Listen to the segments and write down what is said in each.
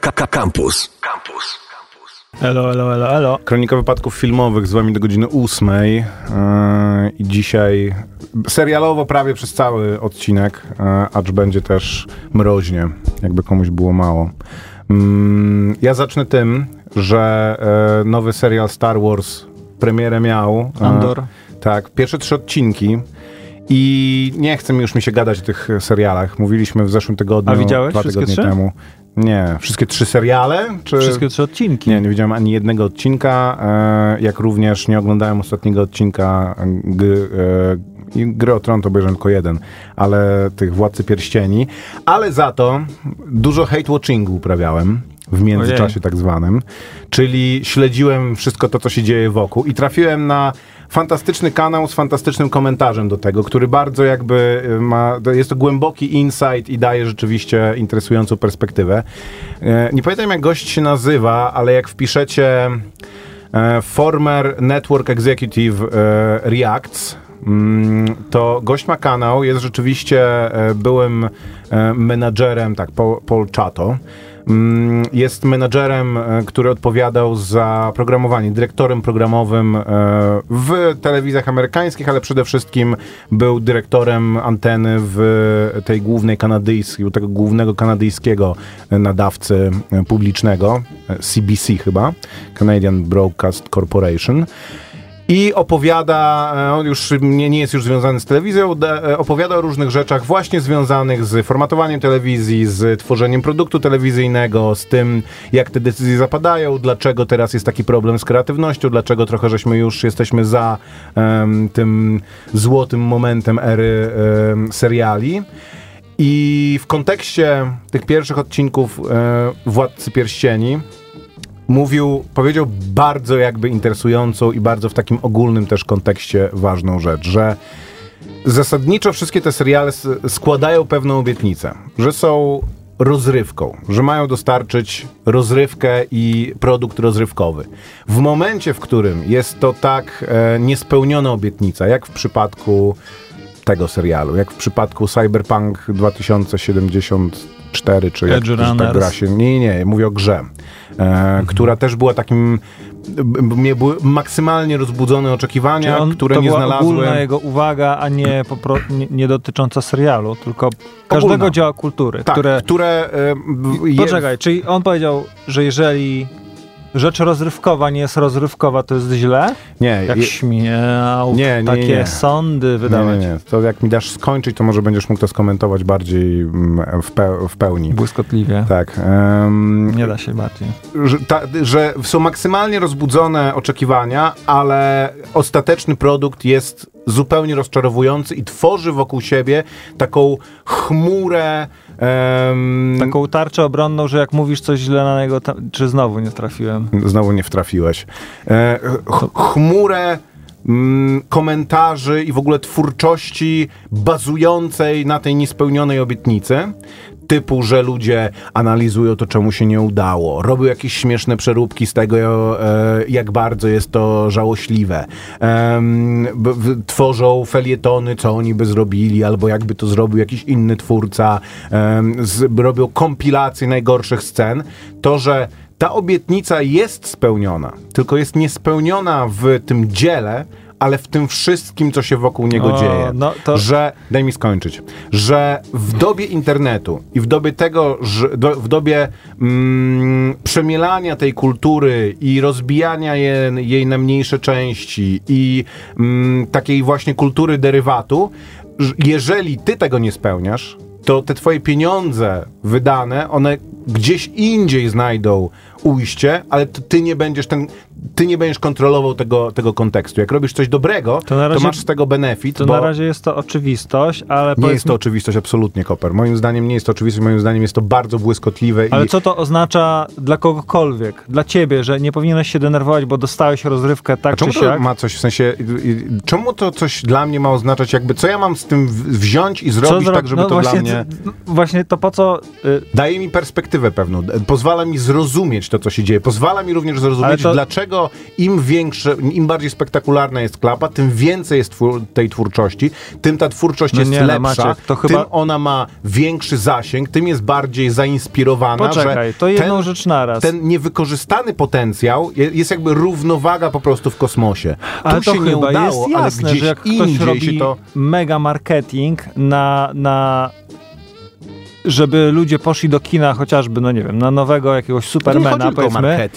Campus. Campus. Elo, elo, elo, elo. Kronika wypadków filmowych z wami do godziny ósmej yy, i dzisiaj serialowo prawie przez cały odcinek, yy, acz będzie też mroźnie, jakby komuś było mało. Yy, ja zacznę tym, że yy, nowy serial Star Wars premierę miał. yy, Andor. tak, pierwsze trzy odcinki. I nie chcę już mi się gadać o tych serialach. Mówiliśmy w zeszłym tygodniu, A widziałeś dwa wszystkie tygodnie trzy? temu. Nie, wszystkie trzy seriale? Czy... Wszystkie trzy odcinki. Nie, nie widziałem ani jednego odcinka, e, jak również nie oglądałem ostatniego odcinka e, gry, e, gry o Tron, to obejrzałem tylko jeden, ale tych Władcy Pierścieni. Ale za to dużo hate-watchingu uprawiałem. W międzyczasie Ojej. tak zwanym, czyli śledziłem wszystko to, co się dzieje wokół i trafiłem na fantastyczny kanał z fantastycznym komentarzem do tego, który bardzo jakby y, ma, jest to głęboki insight i daje rzeczywiście interesującą perspektywę. E, Nie pamiętam jak gość się nazywa, ale jak wpiszecie e, former network executive e, Reacts, mm, to gość ma kanał, jest rzeczywiście byłym menadżerem, tak, Paul Chato. Mm, Jest menadżerem, e, który odpowiadał za programowanie, dyrektorem programowym e, w telewizjach amerykańskich, ale przede wszystkim był dyrektorem anteny w tej głównej kanadyjskiej, tego głównego kanadyjskiego nadawcy e, publicznego, CBC chyba, Canadian Broadcast Corporation. I opowiada, e, on już nie, nie jest już związany z telewizją, e, opowiada o różnych rzeczach właśnie związanych z formatowaniem telewizji, z tworzeniem produktu telewizyjnego, z tym, jak te decyzje zapadają, dlaczego teraz jest taki problem z kreatywnością, dlaczego trochę żeśmy już jesteśmy za em, tym złotym momentem ery em, seriali. I w kontekście tych pierwszych odcinków e, Władcy Pierścieni, mówił, powiedział bardzo jakby interesującą i bardzo w takim ogólnym też kontekście ważną rzecz, że zasadniczo wszystkie te seriale składają pewną obietnicę, że są rozrywką, że mają dostarczyć rozrywkę i produkt rozrywkowy. W momencie, w którym jest to tak e, niespełniona obietnica, jak w przypadku tego serialu, jak w przypadku Cyberpunk 2074, czy jak Edge to, ta Runners. gra się... Nie, nie, mówię o grze, e, która też była takim... mnie były maksymalnie rozbudzone oczekiwania, on, które to nie była znalazłem... ogólna jego uwaga, a nie, popro, nie, nie dotycząca serialu, tylko każdego Ogólna. dzieła kultury, Tak, które... które... e, je- Poczekaj, czyli on powiedział, że jeżeli rzecz rozrywkowa nie jest rozrywkowa, to jest źle? Nie, Jak je- śmiał Nie, nie, takie nie. sądy wydawać. nie, nie. To jak mi dasz skończyć, to może będziesz mógł to skomentować bardziej mm, w, pe- w pełni. Błyskotliwie. Tak. em, Nie da się bardziej. że, ta, że są maksymalnie rozbudzone oczekiwania, ale ostateczny produkt jest zupełnie rozczarowujący i tworzy wokół siebie taką chmurę. Em, Taką tarczę obronną, że jak mówisz coś źle na niego, czy znowu nie trafiłem? Znowu nie wtrafiłeś. E, ch- chmurę mm, komentarzy i w ogóle twórczości bazującej na tej niespełnionej obietnicy. Typu, że ludzie analizują to, czemu się nie udało, robią jakieś śmieszne przeróbki z tego, e, jak bardzo jest to żałośliwe. Tworzą felietony, co oni by zrobili, albo jakby to zrobił jakiś inny twórca. Robią kompilacje najgorszych scen. To, że ta obietnica jest spełniona, tylko jest niespełniona w tym dziele, ale w tym wszystkim, co się wokół niego O, dzieje. no to- Że, daj mi skończyć, że w dobie internetu i w dobie tego, że do, w dobie mm, przemielania tej kultury i rozbijania je, jej na mniejsze części i mm, takiej właśnie kultury derywatu, jeżeli ty tego nie spełniasz, to te twoje pieniądze wydane, one gdzieś indziej znajdą ujście, ale to ty nie będziesz ten, ty nie będziesz kontrolował tego, tego kontekstu. Jak robisz coś dobrego, to, razie- masz z tego benefit, To na razie jest to oczywistość, ale nie jest to oczywistość, absolutnie, Koper. Moim zdaniem nie jest to oczywistość, moim zdaniem jest to bardzo błyskotliwe Ale i co to oznacza dla kogokolwiek? Dla ciebie, że nie powinieneś się denerwować, bo dostałeś rozrywkę tak A czemu czy to siak? ma coś w sensie, czemu to coś dla mnie ma oznaczać, jakby co ja mam z tym wziąć i zrobić zro- tak, żeby no to właśnie, dla mnie... c- Właśnie to po co... Y, Daje mi perspektywę pewną, pozwala mi zrozumieć to, co się dzieje, pozwala mi również zrozumieć, to- dlaczego im większe, im bardziej spektakularna jest klapa, tym więcej jest twór, tej twórczości, tym ta twórczość No jest nie, no, lepsza, Maciek, to chyba- tym ona ma większy zasięg, tym jest bardziej zainspirowana, Poczekaj, że to jedną ten, rzecz naraz. ten niewykorzystany potencjał je- jest jakby równowaga po prostu w kosmosie. Ale tu to się chyba nie udało, jest jasne, ale gdzieś że jak ktoś robi to... mega marketing na, na żeby ludzie poszli do kina chociażby, no nie wiem, na nowego jakiegoś Supermana, powiedzmy,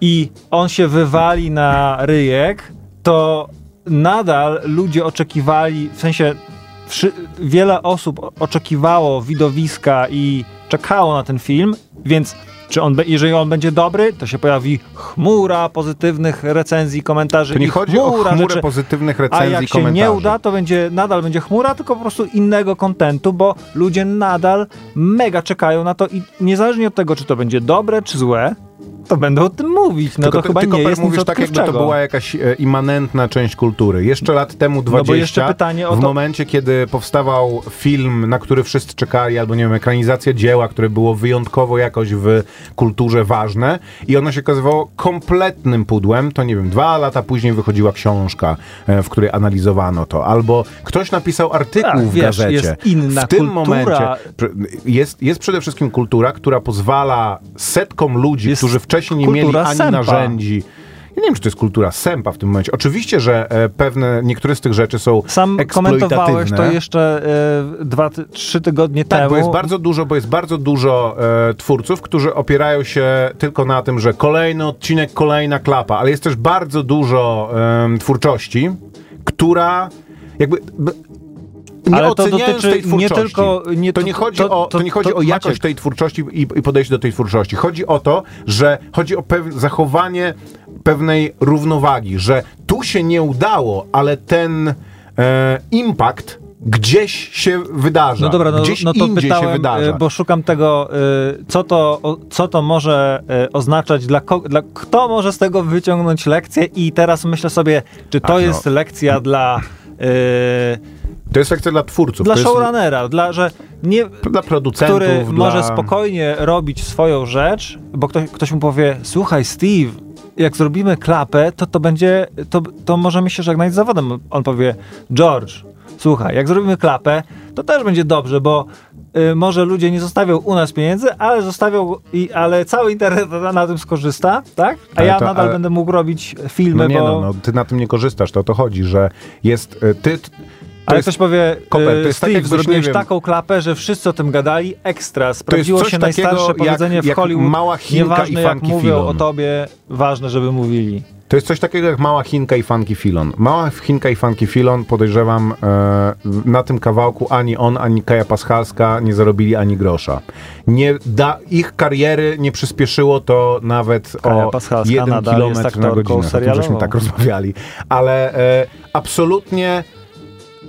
i on się wywali na ryjek, to nadal ludzie oczekiwali, w sensie wiele osób oczekiwało widowiska i czekało na ten film, więc czy on, jeżeli on będzie dobry, to się pojawi chmura pozytywnych recenzji, komentarzy To nie chodzi o chmura chmurę rzeczy. pozytywnych A recenzji jak i się nie uda, to będzie, nadal będzie chmura, tylko po prostu innego kontentu, bo ludzie nadal mega czekają na to i niezależnie od tego, czy to będzie dobre, czy złe, to będą o tym mówić. No tylko to ty, chyba ty nie Koper, jest mówisz tak, jakby to była jakaś e, immanentna część kultury. Jeszcze lat temu 20, No bo jeszcze pytanie o w to- momencie, kiedy powstawał film, na który wszyscy czekali, albo nie wiem, ekranizacja dzieła, które było wyjątkowo jakoś w kulturze ważne i ono się okazywało kompletnym pudłem, to nie wiem, dwa lata później wychodziła książka, e, w której analizowano to, albo ktoś napisał artykuł Tak, w wiesz, gazecie. jest inna w tym kultura. momencie jest, jest przede wszystkim kultura, która pozwala setkom ludzi, Jest którzy wcześniej nie mieli ani sępa. narzędzi. Ja nie wiem, czy to jest kultura sępa w tym momencie. Oczywiście, że e, pewne, niektóre z tych rzeczy są Sam komentowałeś to jeszcze e, dwa, ty- trzy tygodnie Tak, temu. bo jest bardzo dużo, bo jest bardzo dużo e, twórców, którzy opierają się tylko na tym, że kolejny odcinek, kolejna klapa, ale jest też bardzo dużo twórczości, która jakby nie Ale to dotyczy tej twórczości. nie tylko- nie to, to- nie chodzi to- o, to, to- nie chodzi to- o jakość Maciek. tej twórczości i, i podejście do tej twórczości. Chodzi o to, że chodzi o pew- zachowanie pewnej równowagi, że tu się nie udało, ale ten e, impact gdzieś się wydarza. No dobra, no, gdzieś no to indziej się pytałem, wydarza. e, bo szukam tego, e, co to, co to może e, oznaczać, dla, ko- dla kto może z tego wyciągnąć lekcję i teraz myślę sobie, czy to Ach, no. jest lekcja dla e, To jest lekcja dla twórców. dla jest showrunnera, dla, że nie, dla producentów, który dla... może spokojnie robić swoją rzecz, bo ktoś, ktoś mu powie, słuchaj Steve, jak zrobimy klapę, to to będzie, to, to możemy się żegnać z zawodem. On powie, George, słuchaj, jak zrobimy klapę, to też będzie dobrze, bo y, może ludzie nie zostawią u nas pieniędzy, ale zostawią, i, ale cały internet na, tym skorzysta, tak? A Ale ja to- nadal ale- będę mógł robić filmy, No nie bo... no, no, ty na tym nie korzystasz, to o to chodzi, że jest... y, Ty, ale jest, ktoś powie, Koper, to y, jest tak, Steve, wiem- taką klapę, że wszyscy o tym gadali, ekstra, sprawdziło się takiego najstarsze jak, powiedzenie w jak Hollywood, mała Chinka nieważne i jak mówią Filon. o tobie, ważne, żeby mówili. To jest coś takiego jak Mała Chinka i Funky Filon. Mała Chinka i Funky Filon, podejrzewam, e, na tym kawałku ani on, ani Kaja Paschalska nie zarobili ani grosza. Nie da, ich kariery nie przyspieszyło to nawet Kaja o Paschalska jeden kilometr na godzinę. O tym żeśmy tak rozmawiali. Ale e, absolutnie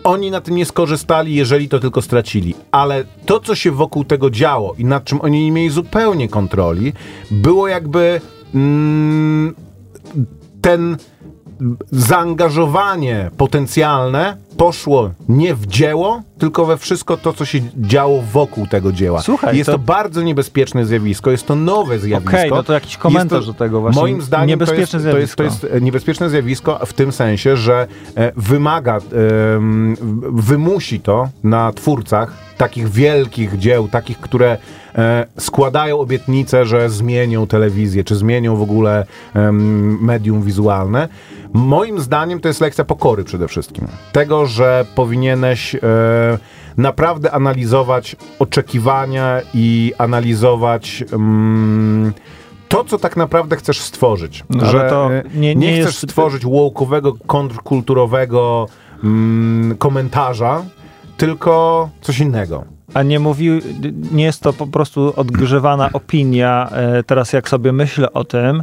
oni na tym nie skorzystali, jeżeli to tylko stracili. Ale to, co się wokół tego działo i nad czym oni nie mieli zupełnie kontroli, było jakby mm, ten zaangażowanie potencjalne poszło nie w dzieło, tylko we wszystko to, co się działo wokół tego dzieła. Słuchaj, jest to... to- bardzo niebezpieczne zjawisko, jest to nowe zjawisko. Okej, no to jakiś komentarz Jest do tego właśnie. Moim zdaniem Niebezpieczne to jest, to, jest, to jest e, niebezpieczne zjawisko w tym sensie, że e, wymaga, em, wymusi to na twórcach takich wielkich dzieł, takich, które e, składają obietnice, że zmienią telewizję, czy zmienią w ogóle em, medium wizualne. Moim zdaniem to jest lekcja pokory przede wszystkim. Tego, że powinieneś e, naprawdę analizować oczekiwania i analizować mm, to, co tak naprawdę chcesz stworzyć. No, że to e, nie- nie, nie chcesz jest- stworzyć wołkowego, kontrkulturowego mm, komentarza, tylko coś innego. A nie mówi, nie jest to po prostu odgrzewana opinia. E, Teraz jak sobie myślę o tym,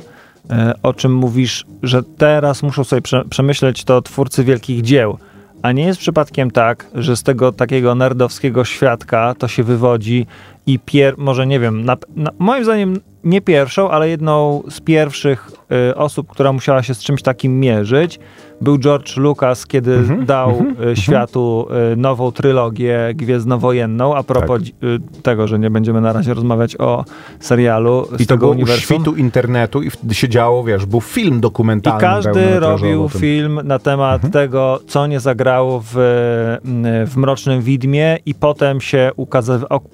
o czym mówisz, że teraz muszą sobie prze, przemyśleć to twórcy wielkich dzieł. A nie jest przypadkiem tak, że z tego takiego nerdowskiego świadka to się wywodzi i pier, może nie wiem, na, na, moim zdaniem nie pierwszą, ale jedną z pierwszych osób, która musiała się z czymś takim mierzyć, był George Lucas, kiedy Mhm, dał y, światu y, nową trylogię gwiezdnowojenną, a propos Tak. y, tego, że nie będziemy na razie rozmawiać o serialu z I to tego było uniwersum. świtu internetu i wtedy się działo, wiesz, był film I dokumentalny. każdy pełnometrażowy robił film na temat Mhm. tego, co nie zagrało w, w Mrocznym Widmie i potem się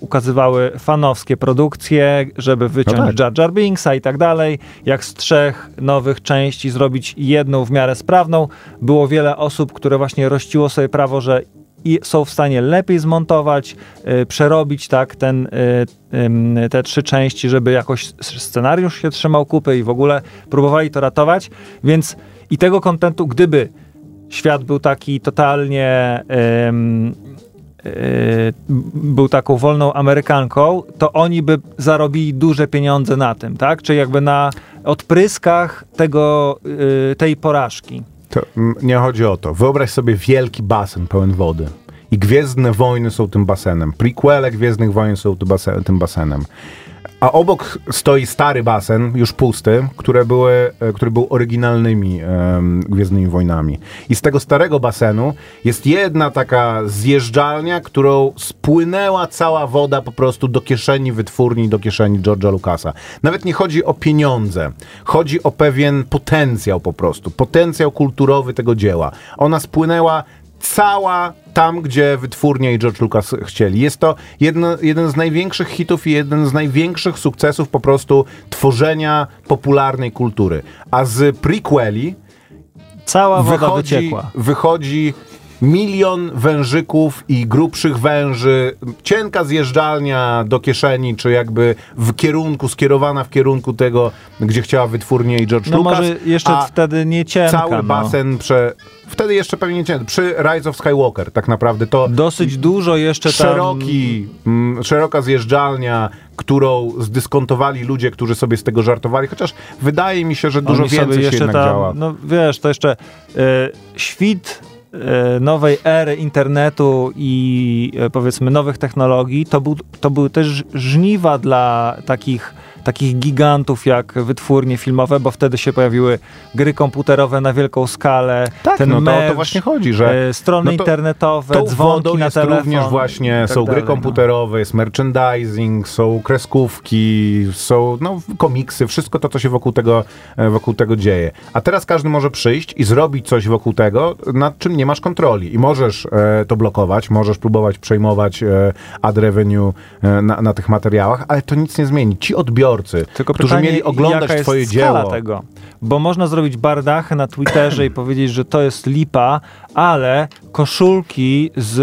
ukazywały fanowskie produkcje, żeby wyciąć No tak. Jar Jar Binksa i tak dalej. Jak z trzech nowych części zrobić jedną w miarę sprawną. Było wiele osób, które właśnie rościło sobie prawo, że i są w stanie lepiej zmontować, y, przerobić tak ten, y, ym, te trzy części, żeby jakoś scenariusz się trzymał kupy i w ogóle próbowali to ratować, więc i tego kontentu, gdyby świat był taki totalnie y, był taką wolną Amerykanką, to oni by zarobili duże pieniądze na tym, tak? Czy jakby na odpryskach tego, y, tej porażki. To, nie chodzi o to. Wyobraź sobie wielki basen pełen wody. I Gwiezdne Wojny są tym basenem. Prequele Gwiezdnych Wojen są tym basenem. A obok stoi stary basen, już pusty, które były, e, który był oryginalnymi em, Gwiezdnymi Wojnami. I z tego starego basenu jest jedna taka zjeżdżalnia, którą spłynęła cała woda po prostu do kieszeni wytwórni, do kieszeni George'a Lucasa. Nawet nie chodzi o pieniądze. Chodzi o pewien potencjał po prostu. Potencjał kulturowy tego dzieła. Ona spłynęła cała tam, gdzie wytwórnia i George Lucas chcieli. Jest to jedno, jeden z największych hitów i jeden z największych sukcesów po prostu tworzenia popularnej kultury. A z prequeli Cała woda wychodzi, wyciekła. wychodzi milion wężyków i grubszych węży, cienka zjeżdżalnia do kieszeni, czy jakby w kierunku, skierowana w kierunku tego, gdzie chciała wytwórnia i George No Lucas. może jeszcze wtedy nie cienka. cały no. basen prze... Wtedy jeszcze pewnie nie cienki. Przy Rise of Skywalker tak naprawdę to Dosyć dużo jeszcze tam... szeroki, mm, szeroka zjeżdżalnia, którą zdyskontowali ludzie, którzy sobie z tego żartowali, chociaż wydaje mi się, że dużo Oni więcej się jeszcze jednak tam, działa. No wiesz, to jeszcze e, świt nowej ery internetu i e, powiedzmy nowych technologii, to, był, to były też żniwa dla takich takich gigantów jak wytwórnie filmowe, bo wtedy się pojawiły gry komputerowe na wielką skalę, Tak, ten no to, merch, to właśnie chodzi, że e, strony no to- internetowe, dzwonki na telefon. również właśnie, tak są gry dalej, no. komputerowe, jest merchandising, są kreskówki, są no, komiksy, wszystko to, co się wokół tego, e, wokół tego dzieje. A teraz każdy może przyjść i zrobić coś wokół tego, nad czym nie masz kontroli. I możesz e, to blokować, możesz próbować przejmować e, ad revenue e, na, na tych materiałach, ale to nic nie zmieni. Ci odbiorcy, Tylko którzy pytanie, mieli oglądać jaka jest skala dzieło, tego? Bo można zrobić bardachę na Twitterze i powiedzieć, że to jest lipa, ale koszulki z,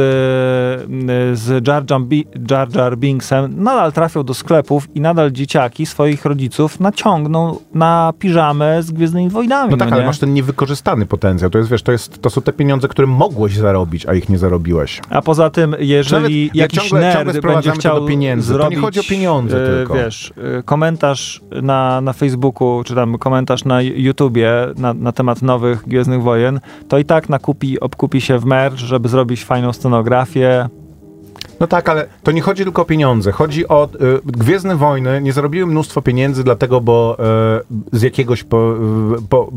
z Jar, Jar, Jar Jar Binksem nadal trafią do sklepów i nadal dzieciaki swoich rodziców naciągną na piżamę z Gwiezdnymi Wojnami. No tak, ale nie? masz ten niewykorzystany potencjał. To jest, wiesz, to, jest, to są te pieniądze, które mogłeś zarobić, a ich nie zarobiłeś. A poza tym, jeżeli Nawet jak jakiś ciągle- ciągle nerd sprowadzamy będzie to do chciał pieniędzy, to nie zrobić, chodzi o pieniądze e, tylko. wiesz, e, komentarz na, na Facebooku, czy tam komentarz na YouTubie na, na temat nowych Gwiezdnych Wojen, to i tak nakupi, obkupi się w merch, żeby zrobić fajną scenografię. No tak, ale to nie chodzi tylko o pieniądze. Chodzi o y, Gwiezdne Wojny. Nie zarobiły mnóstwo pieniędzy, dlatego, bo y, z jakiegoś po, po,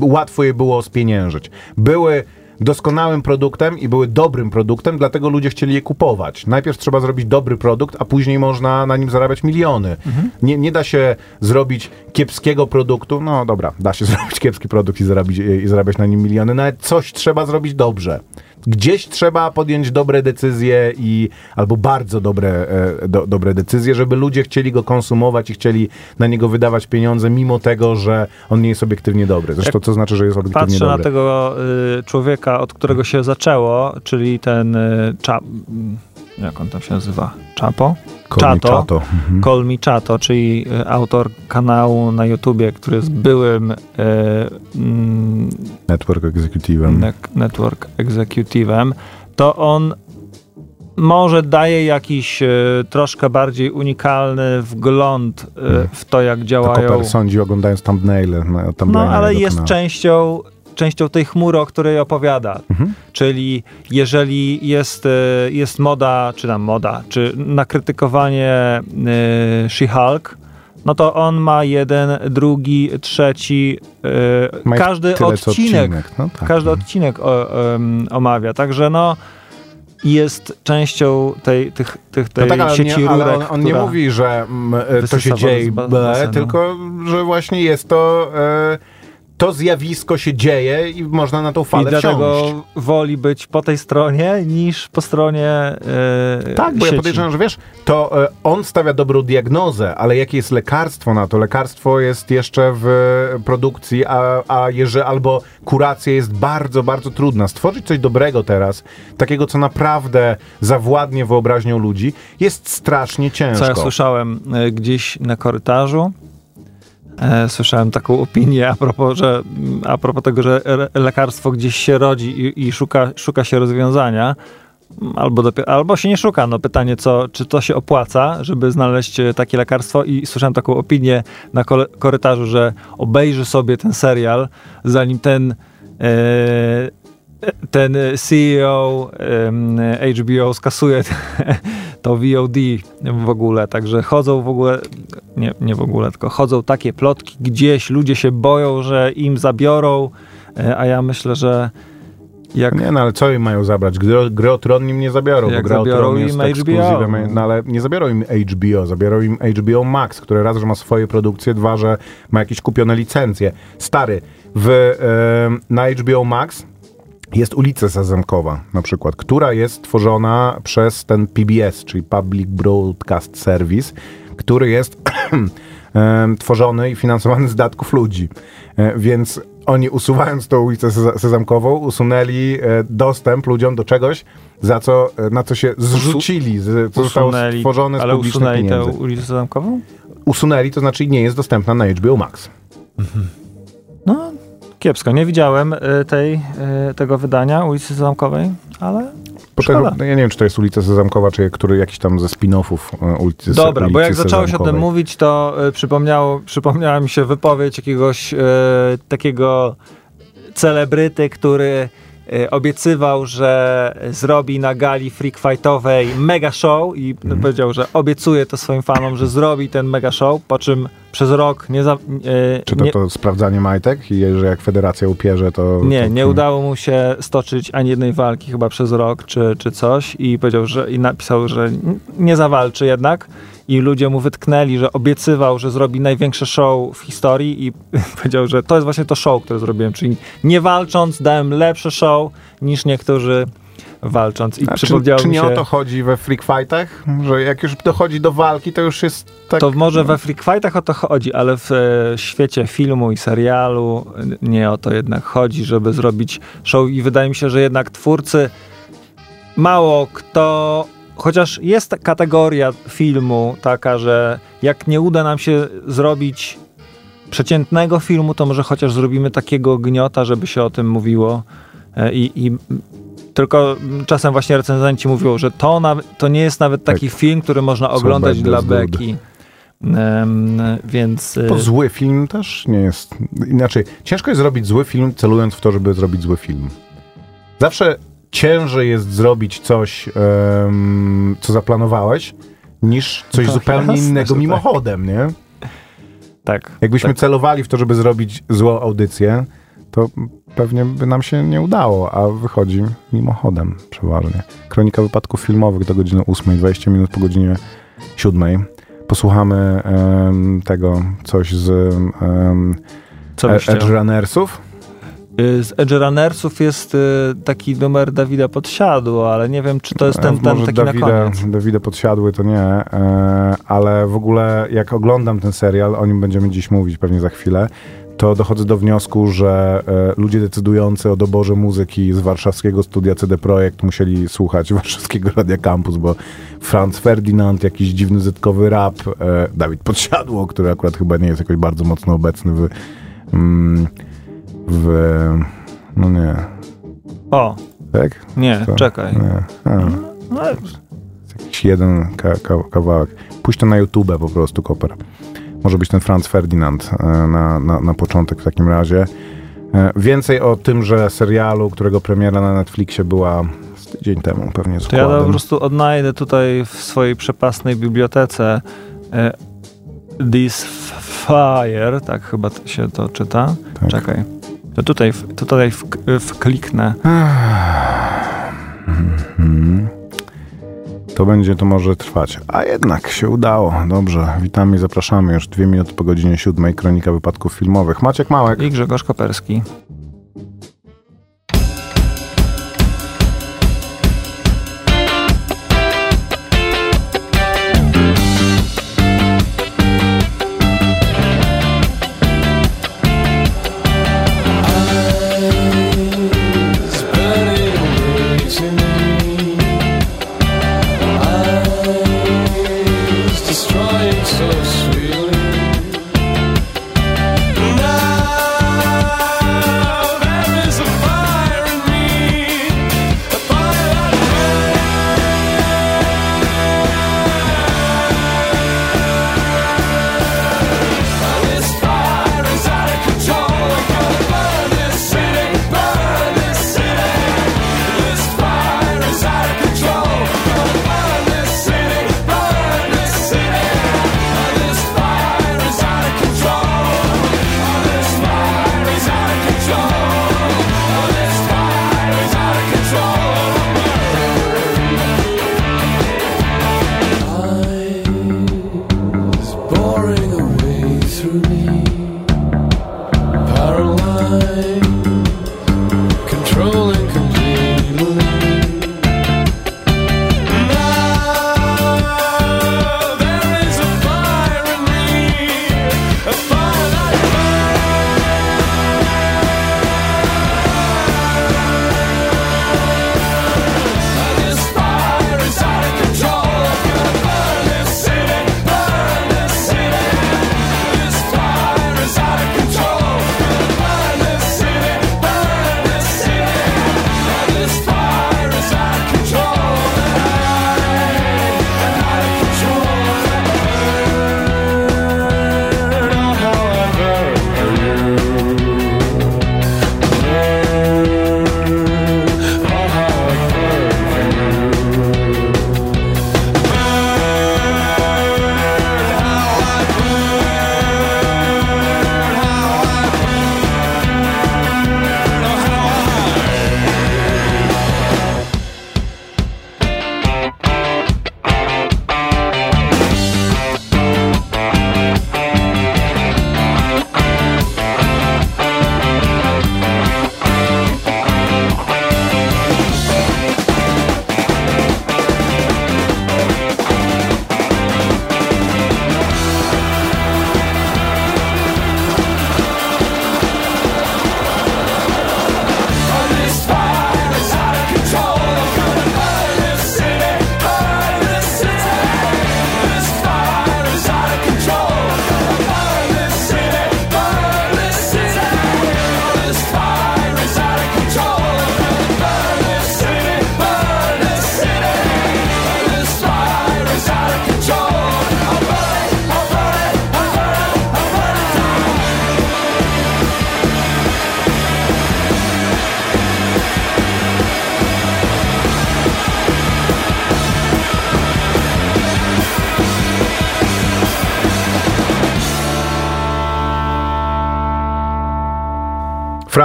łatwo je było spieniężyć. Były doskonałym produktem i były dobrym produktem, dlatego ludzie chcieli je kupować. Najpierw trzeba zrobić dobry produkt, a później można na nim zarabiać miliony. Nie, nie da się zrobić kiepskiego produktu. No dobra, da się zrobić kiepski produkt i, i zarabiać na nim miliony, ale coś trzeba zrobić dobrze. Gdzieś trzeba podjąć dobre decyzje i albo bardzo dobre, e, do, dobre decyzje, żeby ludzie chcieli go konsumować i chcieli na niego wydawać pieniądze, mimo tego, że on nie jest obiektywnie dobry. Zresztą to znaczy, że jest obiektywnie Patrzę na dobry. tego y, człowieka, od którego się zaczęło, czyli ten y, mm, jak on tam się nazywa? Chapo? Call Chato. Chato. Mhm. Call Me Chato, czyli y, autor kanału na YouTubie, który jest byłym y, mm, Network Executive'em. ne- network executive'em, to on może daje jakiś e, troszkę bardziej unikalny wgląd e, w to, jak działają. Koper sądzi oglądając thumbnaile. Na, thumbnaile No, ale jest kanału. częścią, częścią tej chmury, o której opowiada. Mhm. Czyli jeżeli jest, e, jest moda, czy tam moda, czy nakrytykowanie e, She-Hulk, no to on ma jeden, drugi, trzeci, yy, każdy tyle, co odcinek, No, tak, każdy no. odcinek o, omawia, także no jest częścią tej, tych, tych, tej No tak, ale, sieci nie, ale rurek, on, on nie mówi, że mm, e, to się dzieje, ble, tylko że właśnie jest to. E, to zjawisko się dzieje i można na tą I falę dlatego wsiąść. woli być po tej stronie niż po stronie yy, Tak, bo ja sieci. podejrzewam, że wiesz, to e, on stawia dobrą diagnozę, ale jakie jest lekarstwo na to? Lekarstwo jest jeszcze w produkcji, a, a jeżeli albo kuracja jest bardzo, bardzo trudna. Stworzyć coś dobrego teraz, takiego, co naprawdę zawładnie wyobraźnią ludzi, jest strasznie ciężko. Co ja słyszałem e, gdzieś na korytarzu, słyszałem taką opinię a propos, że, a propos tego, że lekarstwo gdzieś się rodzi i, i szuka, szuka się rozwiązania, albo, dopiero, albo się nie szuka. No pytanie, co, czy to się opłaca, żeby znaleźć e, takie lekarstwo i słyszałem taką opinię na korytarzu, że obejrzy sobie ten serial, zanim ten e, ten CEO em, HBO skasuje to VOD w ogóle, także chodzą w ogóle, nie, nie w ogóle, tylko chodzą takie plotki gdzieś, ludzie się boją, że im zabiorą, e, a ja myślę, że jak Nie, no ale co im mają zabrać? Gry, gry o Tron im nie zabiorą, Jak bo gra o zabiorą im jest HBO. no ale nie zabiorą im HBO, zabiorą im HBO Max, które raz, że ma swoje produkcje, dwa, że ma jakieś kupione licencje. Stary, w, na HBO Max jest ulica Sezamkowa na przykład, która jest tworzona przez ten PBS, czyli Public Broadcast Service, który jest tworzony i finansowany z datków ludzi. E, Więc oni usuwając tą ulicę Seza- Sezamkową, usunęli e, dostęp ludziom do czegoś, za co, e, na co się zrzucili, co zostało stworzone z ale publicznych usunęli tę pieniędzy. ulicę zamkową? Usunęli, to znaczy nie jest dostępna na HBO Max. No, kiepsko. Nie widziałem e, tej, e, tego wydania ulicy zamkowej, ale Potem, ja nie wiem, czy to jest ulica Sezamkowa, czy który jakiś tam ze spin-offów e, ulicy Dobra, ulicy bo jak zacząłeś o tym mówić, to y, przypomniało, przypomniała mi się wypowiedź jakiegoś y, takiego celebryty, który y, obiecywał, że zrobi na gali freak fightowej mega show i Mhm. powiedział, że obiecuje to swoim fanom, że zrobi ten mega show, po czym przez rok nie... Za, y, Czy to, nie, to sprawdzanie majtek i że jak federacja upierze, to... nie, to, nie udało mu się stoczyć ani jednej walki chyba przez rok czy, czy coś i powiedział, że i napisał, że nie zawalczy jednak i ludzie mu wytknęli, że obiecywał, że zrobi największe show w historii i powiedział, że to jest właśnie to show, które zrobiłem, czyli nie walcząc dałem lepsze show niż niektórzy walcząc. I A czy, czy nie się... o to chodzi we freak fightach? Że jak już dochodzi do walki, to już jest tak... To może we freak fightach o to chodzi, ale w e, świecie filmu i serialu nie o to jednak chodzi, żeby zrobić show. I wydaje mi się, że jednak twórcy mało kto, chociaż jest kategoria filmu taka, że jak nie uda nam się zrobić przeciętnego filmu, to może chociaż zrobimy takiego gniota, żeby się o tym mówiło E, i, i tylko czasem właśnie recenzenci mówią, że to, nawet, to nie jest nawet taki film, który można oglądać dla beki. Em, więc Bo zły film też nie jest... Inaczej, ciężko jest zrobić zły film, celując w to, żeby zrobić zły film. Zawsze ciężej jest zrobić coś, em, co zaplanowałeś, niż coś No zupełnie jasne, innego że tak. mimochodem, nie? tak. Jakbyśmy tak. celowali w to, żeby zrobić złą audycję, to pewnie by nam się nie udało, a wychodzi mimochodem przeważnie. Kronika wypadków filmowych do godziny 8, 20 minut po godzinie 7. Posłuchamy em, tego coś z um, Co? Edge Runnersów. Y, Z Edge Runnersów jest y, taki numer Dawida Podsiadło, ale nie wiem, czy to jest ten, E, ten taki na Dawida, koniec. Dawida podsiadły, to nie, e, ale w ogóle jak oglądam ten serial, o nim będziemy dziś mówić pewnie za chwilę, to dochodzę do wniosku, że e, ludzie decydujący o doborze muzyki z warszawskiego studia CD Projekt musieli słuchać warszawskiego Radia Campus, bo Franz Ferdinand, jakiś dziwny zetkowy rap, e, Dawid Podsiadło, który akurat chyba nie jest jakoś bardzo mocno obecny w... Mm, w no nie, O, tak? nie, To- czekaj. Nie. A. No, jakiś jeden ka ka kawałek. Pójść to na YouTube po prostu, Koper. Może być ten Franz Ferdinand e, na, na, na początek w takim razie. E, Więcej o tymże serialu, którego premiera na Netflixie była z tydzień temu pewnie z to ja po prostu odnajdę tutaj w swojej przepasnej bibliotece. E, this fire, tak chyba się to czyta. Tak. Czekaj. To tutaj, to tutaj w, wkliknę. To będzie, to może trwać. A jednak się udało. Dobrze, witamy i zapraszamy. Już dwie minuty po godzinie siódmej. Kronika wypadków filmowych. Maciek Małek. I Grzegorz Koperski.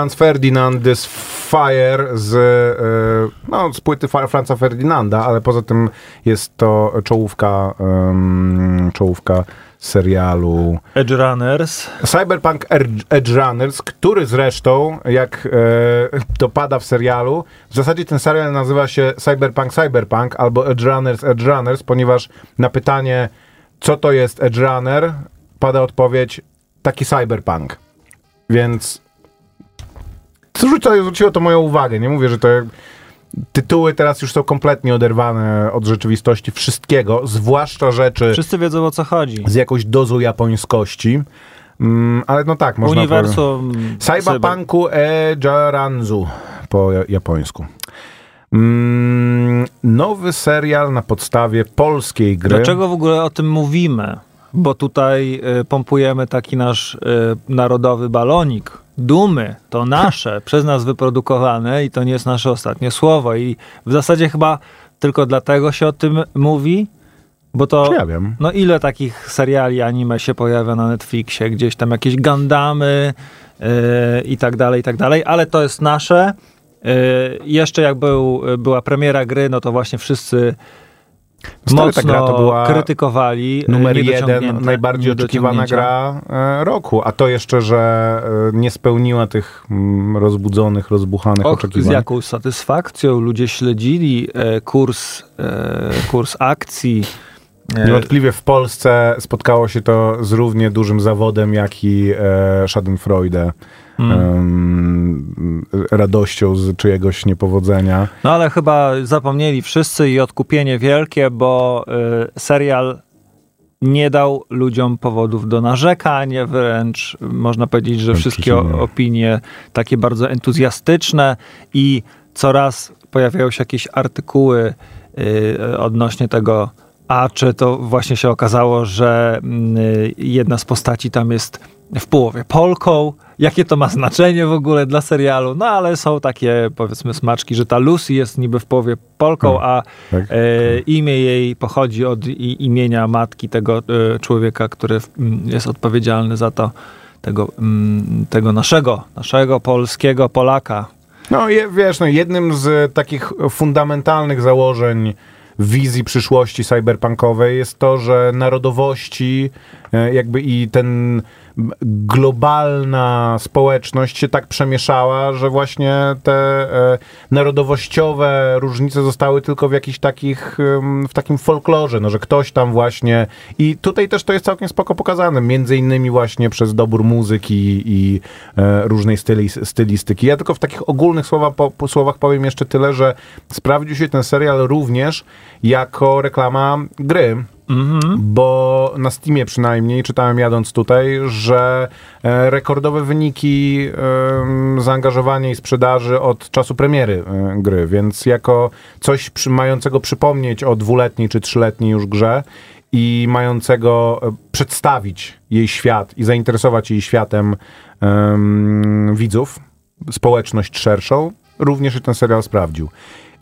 Franz Ferdinand This Fire z, e, no, z płyty Franza Ferdinanda, ale poza tym jest to czołówka, em, czołówka serialu Edge Runners. Cyberpunk Edge- Runners, który zresztą, jak e, to pada w serialu, w zasadzie ten serial nazywa się Cyberpunk Cyberpunk albo Edge Runners Edge Runners, ponieważ na pytanie, co to jest Edge Runner, pada odpowiedź taki cyberpunk. Więc zwróciło, zwróciło to moją uwagę. Nie mówię, że to tytuły teraz już są kompletnie oderwane od rzeczywistości wszystkiego, zwłaszcza rzeczy Wszyscy wiedzą o co chodzi. z jakąś dozą japońskości. Mm, ale no tak, można Uniwersum. powiedzieć. Cyberpunku e Jaranzu po ja- japońsku. Mm, nowy serial na podstawie polskiej gry. Dlaczego w ogóle o tym mówimy? Bo tutaj y, pompujemy taki nasz y, narodowy balonik. Dumy to nasze, przez nas wyprodukowane i to nie jest nasze ostatnie słowo. I w zasadzie chyba tylko dlatego się o tym mówi, Bo to, Czy ja wiem? no ile takich seriali anime się pojawia na Netflixie, gdzieś tam jakieś Gundamy yy, i tak dalej, i tak dalej, ale to jest nasze. Yy, jeszcze jak był, była premiera gry, no to właśnie wszyscy mocno to była krytykowali. yy, Numer jeden, najbardziej oczekiwana gra e, roku. A to jeszcze, że e, nie spełniła tych mm, rozbudzonych, rozbuchanych Och, z oczekiwań. jaką satysfakcją ludzie śledzili e, kurs, e, kurs akcji. E, Niewątpliwie w Polsce spotkało się to z równie dużym zawodem, jak i e, Schadenfreude. Em, radością z czyjegoś niepowodzenia. No ale chyba zapomnieli wszyscy i odkupienie wielkie, bo y, serial nie dał ludziom powodów do narzekań, wręcz można powiedzieć, że wszystkie opinie takie bardzo entuzjastyczne i coraz pojawiają się jakieś artykuły y, odnośnie tego, a czy to właśnie się okazało, że mm, y, jedna z postaci tam jest w połowie Polką, jakie to ma znaczenie w ogóle dla serialu, no ale są takie powiedzmy smaczki, że ta Lucy jest niby w połowie Polką, Hmm, a tak? e, imię jej pochodzi od i, imienia matki tego e, człowieka, który m, jest odpowiedzialny za to, tego, mm, tego naszego, naszego polskiego Polaka. No je, wiesz, no, jednym z takich fundamentalnych założeń wizji przyszłości cyberpunkowej jest to, że narodowości e, jakby i ten m, globalna społeczność się tak przemieszała, że właśnie te e, narodowościowe różnice zostały tylko w jakichś takich, w takim folklorze, no, że ktoś tam właśnie i tutaj też to jest całkiem spoko pokazane, między innymi właśnie przez dobór muzyki i e, różnej styli, stylistyki. Ja tylko w takich ogólnych słowa, po, po słowach powiem jeszcze tyle, że sprawdził się ten serial również jako reklama gry. Bo na Steamie przynajmniej czytałem jadąc tutaj, że e, rekordowe wyniki zaangażowania i sprzedaży od czasu premiery e, gry, więc jako coś przy, mającego przypomnieć o dwuletniej czy trzyletniej już grze i mającego e, przedstawić jej świat i zainteresować jej światem em, widzów, społeczność szerszą, również się ten serial sprawdził.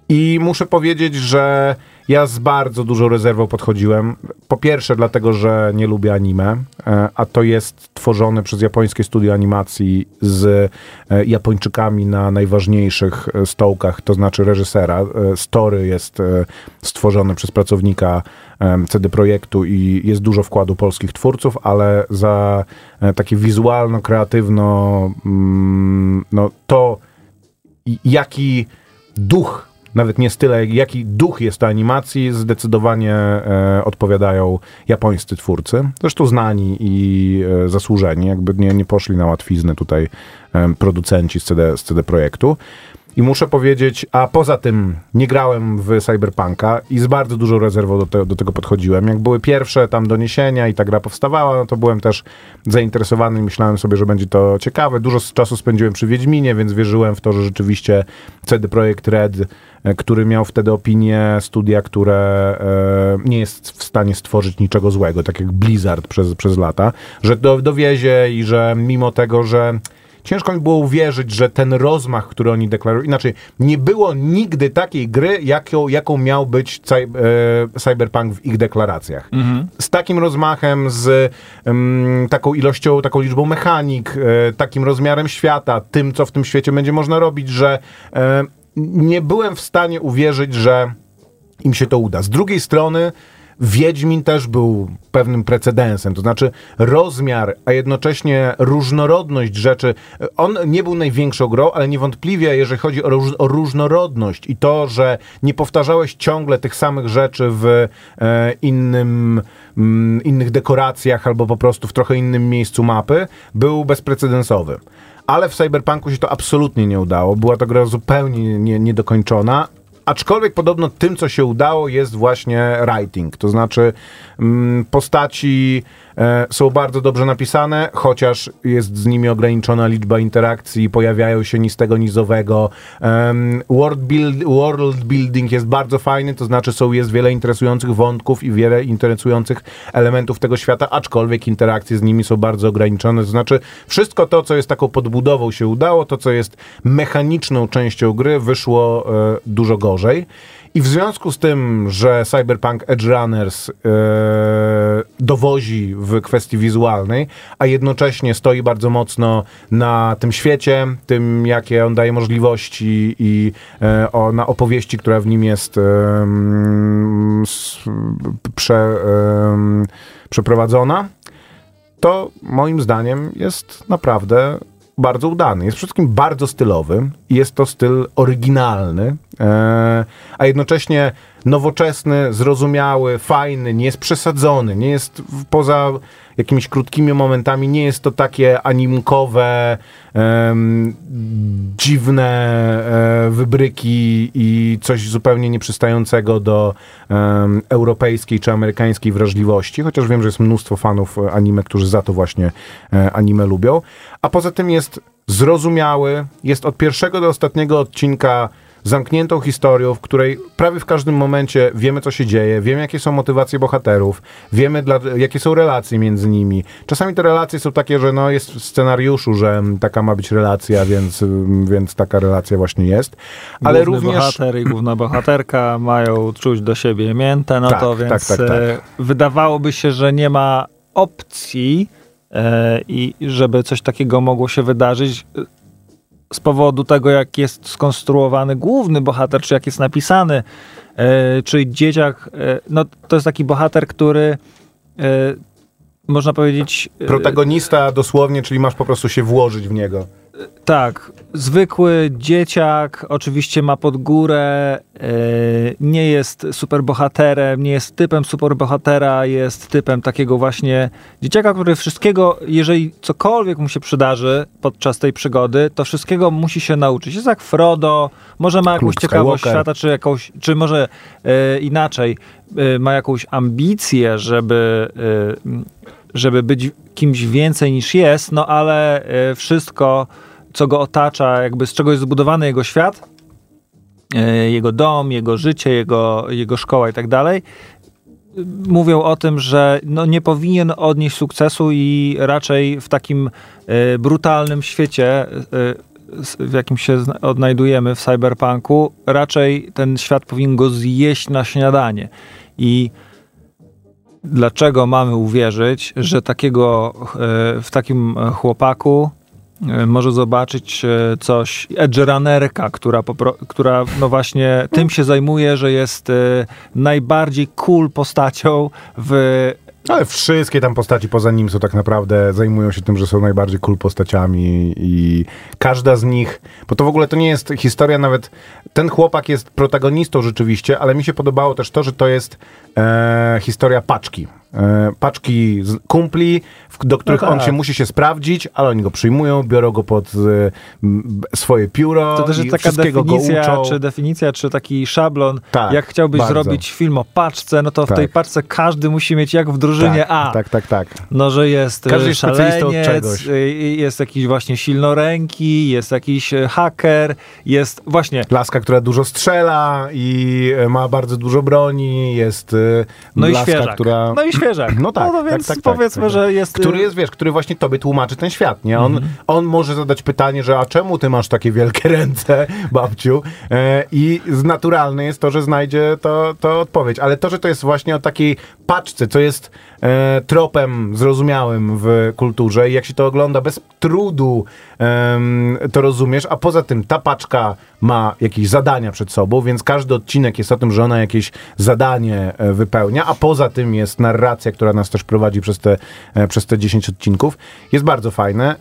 I muszę powiedzieć, że ja z bardzo dużą rezerwą podchodziłem. Po pierwsze, dlatego, że nie lubię anime, e, a to jest tworzone przez japońskie studio animacji z e, Japończykami na najważniejszych e, stołkach, to znaczy reżysera. Story jest stworzone przez pracownika CD Projektu i jest dużo wkładu polskich twórców, ale za takie wizualno-kreatywno mm, no to jaki duch, nawet nie style, jaki duch jest to animacji, zdecydowanie e, odpowiadają japońscy twórcy. Zresztą znani i e, zasłużeni, jakby nie, nie poszli na łatwiznę tutaj e, producenci z CD, z CD Projektu. I muszę powiedzieć, a poza tym nie grałem w Cyberpunka i z bardzo dużą rezerwą do, te, do tego podchodziłem. Jak były pierwsze tam doniesienia i ta gra powstawała, no to byłem też zainteresowany i myślałem sobie, że będzie to ciekawe. Dużo czasu spędziłem przy Wiedźminie, więc wierzyłem w to, że rzeczywiście CD Projekt Red, e, który miał wtedy opinię studia, które e, nie jest w stanie stworzyć niczego złego, tak jak Blizzard przez, przez lata, że do, dowiezie i że mimo tego, że Ciężko mi było uwierzyć, że ten rozmach, który oni deklarują, inaczej, nie było nigdy takiej gry, jaką, jaką miał być cy, e, Cyberpunk w ich deklaracjach. Z takim rozmachem, z taką ilością, taką liczbą mechanik, e, takim rozmiarem świata, tym, co w tym świecie będzie można robić, że e, nie byłem w stanie uwierzyć, że im się to uda. Z drugiej strony Wiedźmin też był pewnym precedensem, to znaczy rozmiar, a jednocześnie różnorodność rzeczy. On nie był największą grą, ale niewątpliwie, jeżeli chodzi o, róż, o różnorodność i to, że nie powtarzałeś ciągle tych samych rzeczy w e, innym, mm, innych dekoracjach albo po prostu w trochę innym miejscu mapy, był bezprecedensowy. Ale w Cyberpunku się to absolutnie nie udało. Była to gra zupełnie nie, niedokończona, Aczkolwiek podobno tym, co się udało, jest właśnie writing. To znaczy mm, postaci są bardzo dobrze napisane, chociaż jest z nimi ograniczona liczba interakcji, pojawiają się ni z tego, ni z owego. Em, world, build, world building jest bardzo fajny, to znaczy są, jest wiele interesujących wątków i wiele interesujących elementów tego świata, aczkolwiek interakcje z nimi są bardzo ograniczone. To znaczy wszystko to, co jest taką podbudową się udało, to, co jest mechaniczną częścią gry, wyszło e, dużo gorzej. I w związku z tym, że Cyberpunk Edge Runners e, dowozi w kwestii wizualnej, a jednocześnie stoi bardzo mocno na tym świecie, tym jakie on daje możliwości i e, o, na opowieści, która w nim jest em, przeprowadzona, to moim zdaniem jest naprawdę bardzo udany. Jest wszystkim bardzo stylowy jest to styl oryginalny, e, a jednocześnie nowoczesny, zrozumiały, fajny, nie jest przesadzony, nie jest poza jakimiś krótkimi momentami, nie jest to takie animkowe, dziwne e, wybryki i coś zupełnie nieprzystającego do europejskiej czy amerykańskiej wrażliwości, chociaż wiem, że jest mnóstwo fanów e, anime, którzy za to właśnie e, anime lubią. A poza tym jest zrozumiały, jest od pierwszego do ostatniego odcinka zamkniętą historią, w której prawie w każdym momencie wiemy, co się dzieje, wiemy, jakie są motywacje bohaterów, wiemy, dla, jakie są relacje między nimi. Czasami te relacje są takie, że no, jest w scenariuszu, że mm, taka ma być relacja, więc, mm, więc taka relacja właśnie jest. Ale Główny również... bohater i główna bohaterka mają czuć do siebie miętę, no Tak, to tak, więc tak, tak. e, wydawałoby się, że nie ma opcji e, i żeby coś takiego mogło się wydarzyć z powodu tego, jak jest skonstruowany główny bohater, czy jak jest napisany, e, czy dzieciak, e, no to jest taki bohater, który e, można powiedzieć... e, Protagonista dosłownie, czyli masz po prostu się włożyć w niego. Tak, zwykły dzieciak, oczywiście ma pod górę, e, nie jest superbohaterem, nie jest typem superbohatera, jest typem takiego właśnie dzieciaka, który wszystkiego, jeżeli cokolwiek mu się przydarzy podczas tej przygody, to wszystkiego musi się nauczyć. Jest jak Frodo, może ma jakąś Luke ciekawość Skywalker. świata, czy jakąś, czy może e, inaczej, e, ma jakąś ambicję, żeby e, żeby być kimś więcej niż jest, no ale wszystko, co go otacza, jakby z czego jest zbudowany jego świat, e, jego dom, jego życie, jego, jego szkoła i tak dalej, mówią o tym, że no nie powinien odnieść sukcesu i raczej w takim e, brutalnym świecie, e, w jakim się odnajdujemy w cyberpunku, raczej ten świat powinien go zjeść na śniadanie. I dlaczego mamy uwierzyć, że takiego, w takim chłopaku może zobaczyć e, coś, edge runnerka, która, która no właśnie tym się zajmuje, że jest e, najbardziej cool postacią w Ale wszystkie tam postaci poza nim są tak naprawdę, zajmują się tym, że są najbardziej cool postaciami i każda z nich, bo to w ogóle to nie jest historia nawet, ten chłopak jest protagonistą rzeczywiście, ale mi się podobało też to, że to jest e, historia paczki. E, paczki kumpli, w, do których tak. on się musi się sprawdzić, ale oni go przyjmują, biorą go pod e, swoje pióro To też jest taka definicja, czy definicja, czy taki szablon. Tak, jak chciałbyś bardzo. zrobić film o paczce, no to w Tak. tej paczce każdy musi mieć jak w drużynie tak, A. tak, tak, tak. No, że jest Każdy Każdy czegoś. szaleniec, y, jest jakiś właśnie silnoręki, jest jakiś e, haker, jest właśnie Laska, która dużo strzela i e, ma bardzo dużo broni, jest e, no laska, która... No i świeżak. No tak, no, tak, więc tak, tak, powiedzmy, tak. że jest... Który y, jest, wiesz, który właśnie tobie tłumaczy ten świat, nie? On, Mhm. on może zadać pytanie, że a czemu ty masz takie wielkie ręce, babciu? E, I z- naturalne jest to, że znajdzie to, to odpowiedź. Ale to, że to jest właśnie o takiej paczce, co jest e, tropem zrozumiałym w kulturze i jak się to ogląda bez trudu, em, to rozumiesz. A poza tym ta paczka ma jakieś zadania przed sobą, więc każdy odcinek jest o tym, że ona jakieś zadanie e, wypełnia, a poza tym jest narracja, która nas też prowadzi przez te, e, przez te 10 odcinków. Jest bardzo fajne.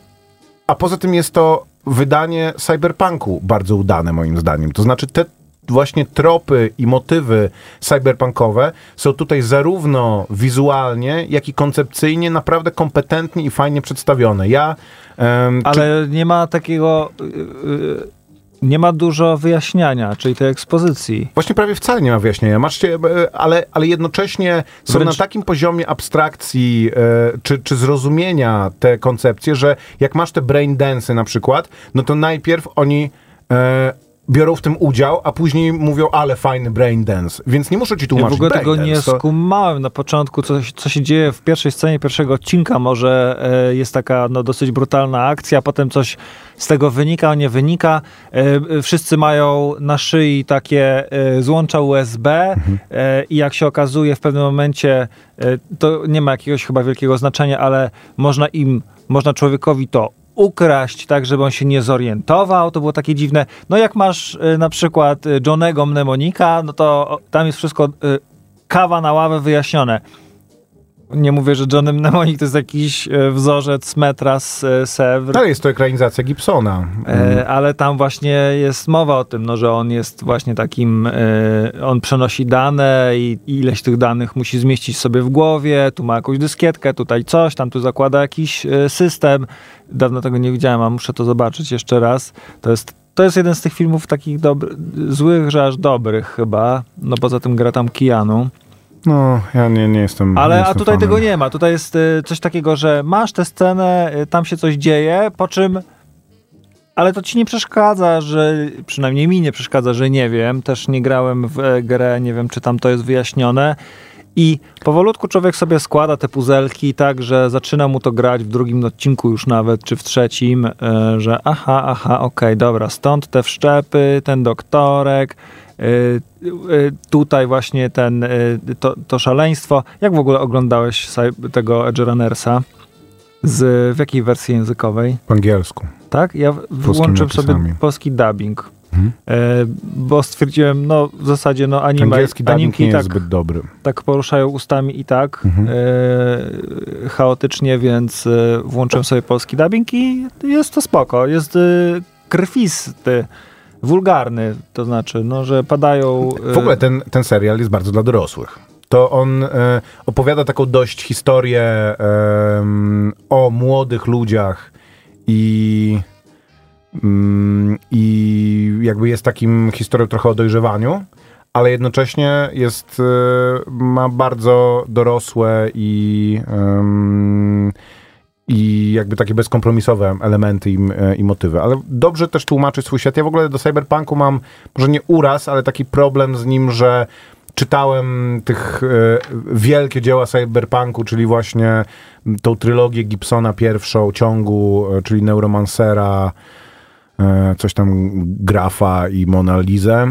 A poza tym jest to wydanie cyberpunku bardzo udane moim zdaniem. To znaczy te właśnie tropy i motywy cyberpunkowe są tutaj zarówno wizualnie, jak i koncepcyjnie naprawdę kompetentnie i fajnie przedstawione. Ja czy- Ale nie ma takiego... y, y, nie ma dużo wyjaśniania, czyli tej ekspozycji. Właśnie prawie wcale nie ma wyjaśnienia. Masz się, e, ale, ale jednocześnie są Wręcz- na takim poziomie abstrakcji e, czy, czy zrozumienia te koncepcje, że jak masz te brain dance'y na przykład, no to najpierw oni e, biorą w tym udział, a później mówią, ale fajny brain dance, więc nie muszę ci Ja tłumaczyć w ogóle brain tego nie dance, to- skumałem na początku, co, co się dzieje w pierwszej scenie pierwszego odcinka. Może e, jest taka no, dosyć brutalna akcja, potem coś z tego wynika, nie wynika. E, e, wszyscy mają na szyi takie e, złącza USB e, i jak się okazuje w pewnym momencie, e, to nie ma jakiegoś chyba wielkiego znaczenia, ale można im, można człowiekowi to ukraść tak, żeby on się nie zorientował, to było takie dziwne. No jak masz y, na przykład y, Johnego Mnemonika, no to tam jest wszystko y, kawa na ławę wyjaśnione. Nie mówię, że Johnny Mnemonik to jest jakiś y, wzorzec metra z Sèvres, Ale jest to ekranizacja Gibsona. E, ale tam właśnie jest mowa o tym, no, że on jest właśnie takim, e, on przenosi dane i ileś tych danych musi zmieścić sobie w głowie, tu ma jakąś dyskietkę, tutaj coś, tam tu zakłada jakiś e, system. Dawno tego nie widziałem, a muszę to zobaczyć jeszcze raz. To jest, to jest jeden z tych filmów takich dobry, złych, że aż dobrych chyba, no poza tym gra tam Keanu. No, ja nie, nie jestem nie Ale a jestem tutaj fanem. tego nie ma. Tutaj jest y, coś takiego, że masz tę scenę, y, tam się coś dzieje, po czym. Ale to ci nie przeszkadza, że przynajmniej mi nie przeszkadza, że nie wiem. Też nie grałem w e, grę, nie wiem, czy tam to jest wyjaśnione. I powolutku człowiek sobie składa te puzelki tak, że zaczyna mu to grać w drugim odcinku już nawet, czy w trzecim, e, że aha, aha, okej, dobra, stąd te wszczepy, ten doktorek, tutaj właśnie ten, e, to, to szaleństwo. Jak w ogóle oglądałeś tego Edge Runnersa? Z, w jakiej wersji językowej? Po angielsku. Tak? Ja włączyłem sobie polski dubbing. E, bo stwierdziłem, no w zasadzie no anime, Angielski animki nie tak, jest zbyt dobry. tak poruszają ustami i tak Mhm. e, chaotycznie, więc e, włączyłem sobie polski dubbing i jest to spoko. Jest e, krwisty, wulgarny, to znaczy, no, że padają... e, W ogóle ten, ten serial jest bardzo dla dorosłych. To on e, opowiada taką dość historię em, o młodych ludziach i, mm, i jakby jest takim historią trochę o dojrzewaniu, ale jednocześnie jest, e, ma bardzo dorosłe i, i jakby takie bezkompromisowe elementy i, e, i motywy. Ale dobrze też tłumaczy swój świat. Ja w ogóle do cyberpunku mam może nie uraz, ale taki problem z nim, że czytałem tych e, wielkie dzieła cyberpunku, czyli właśnie tą trylogię Gibsona pierwszą ciągu, e, czyli Neuromancera, coś tam Grafa i Mona Lizę.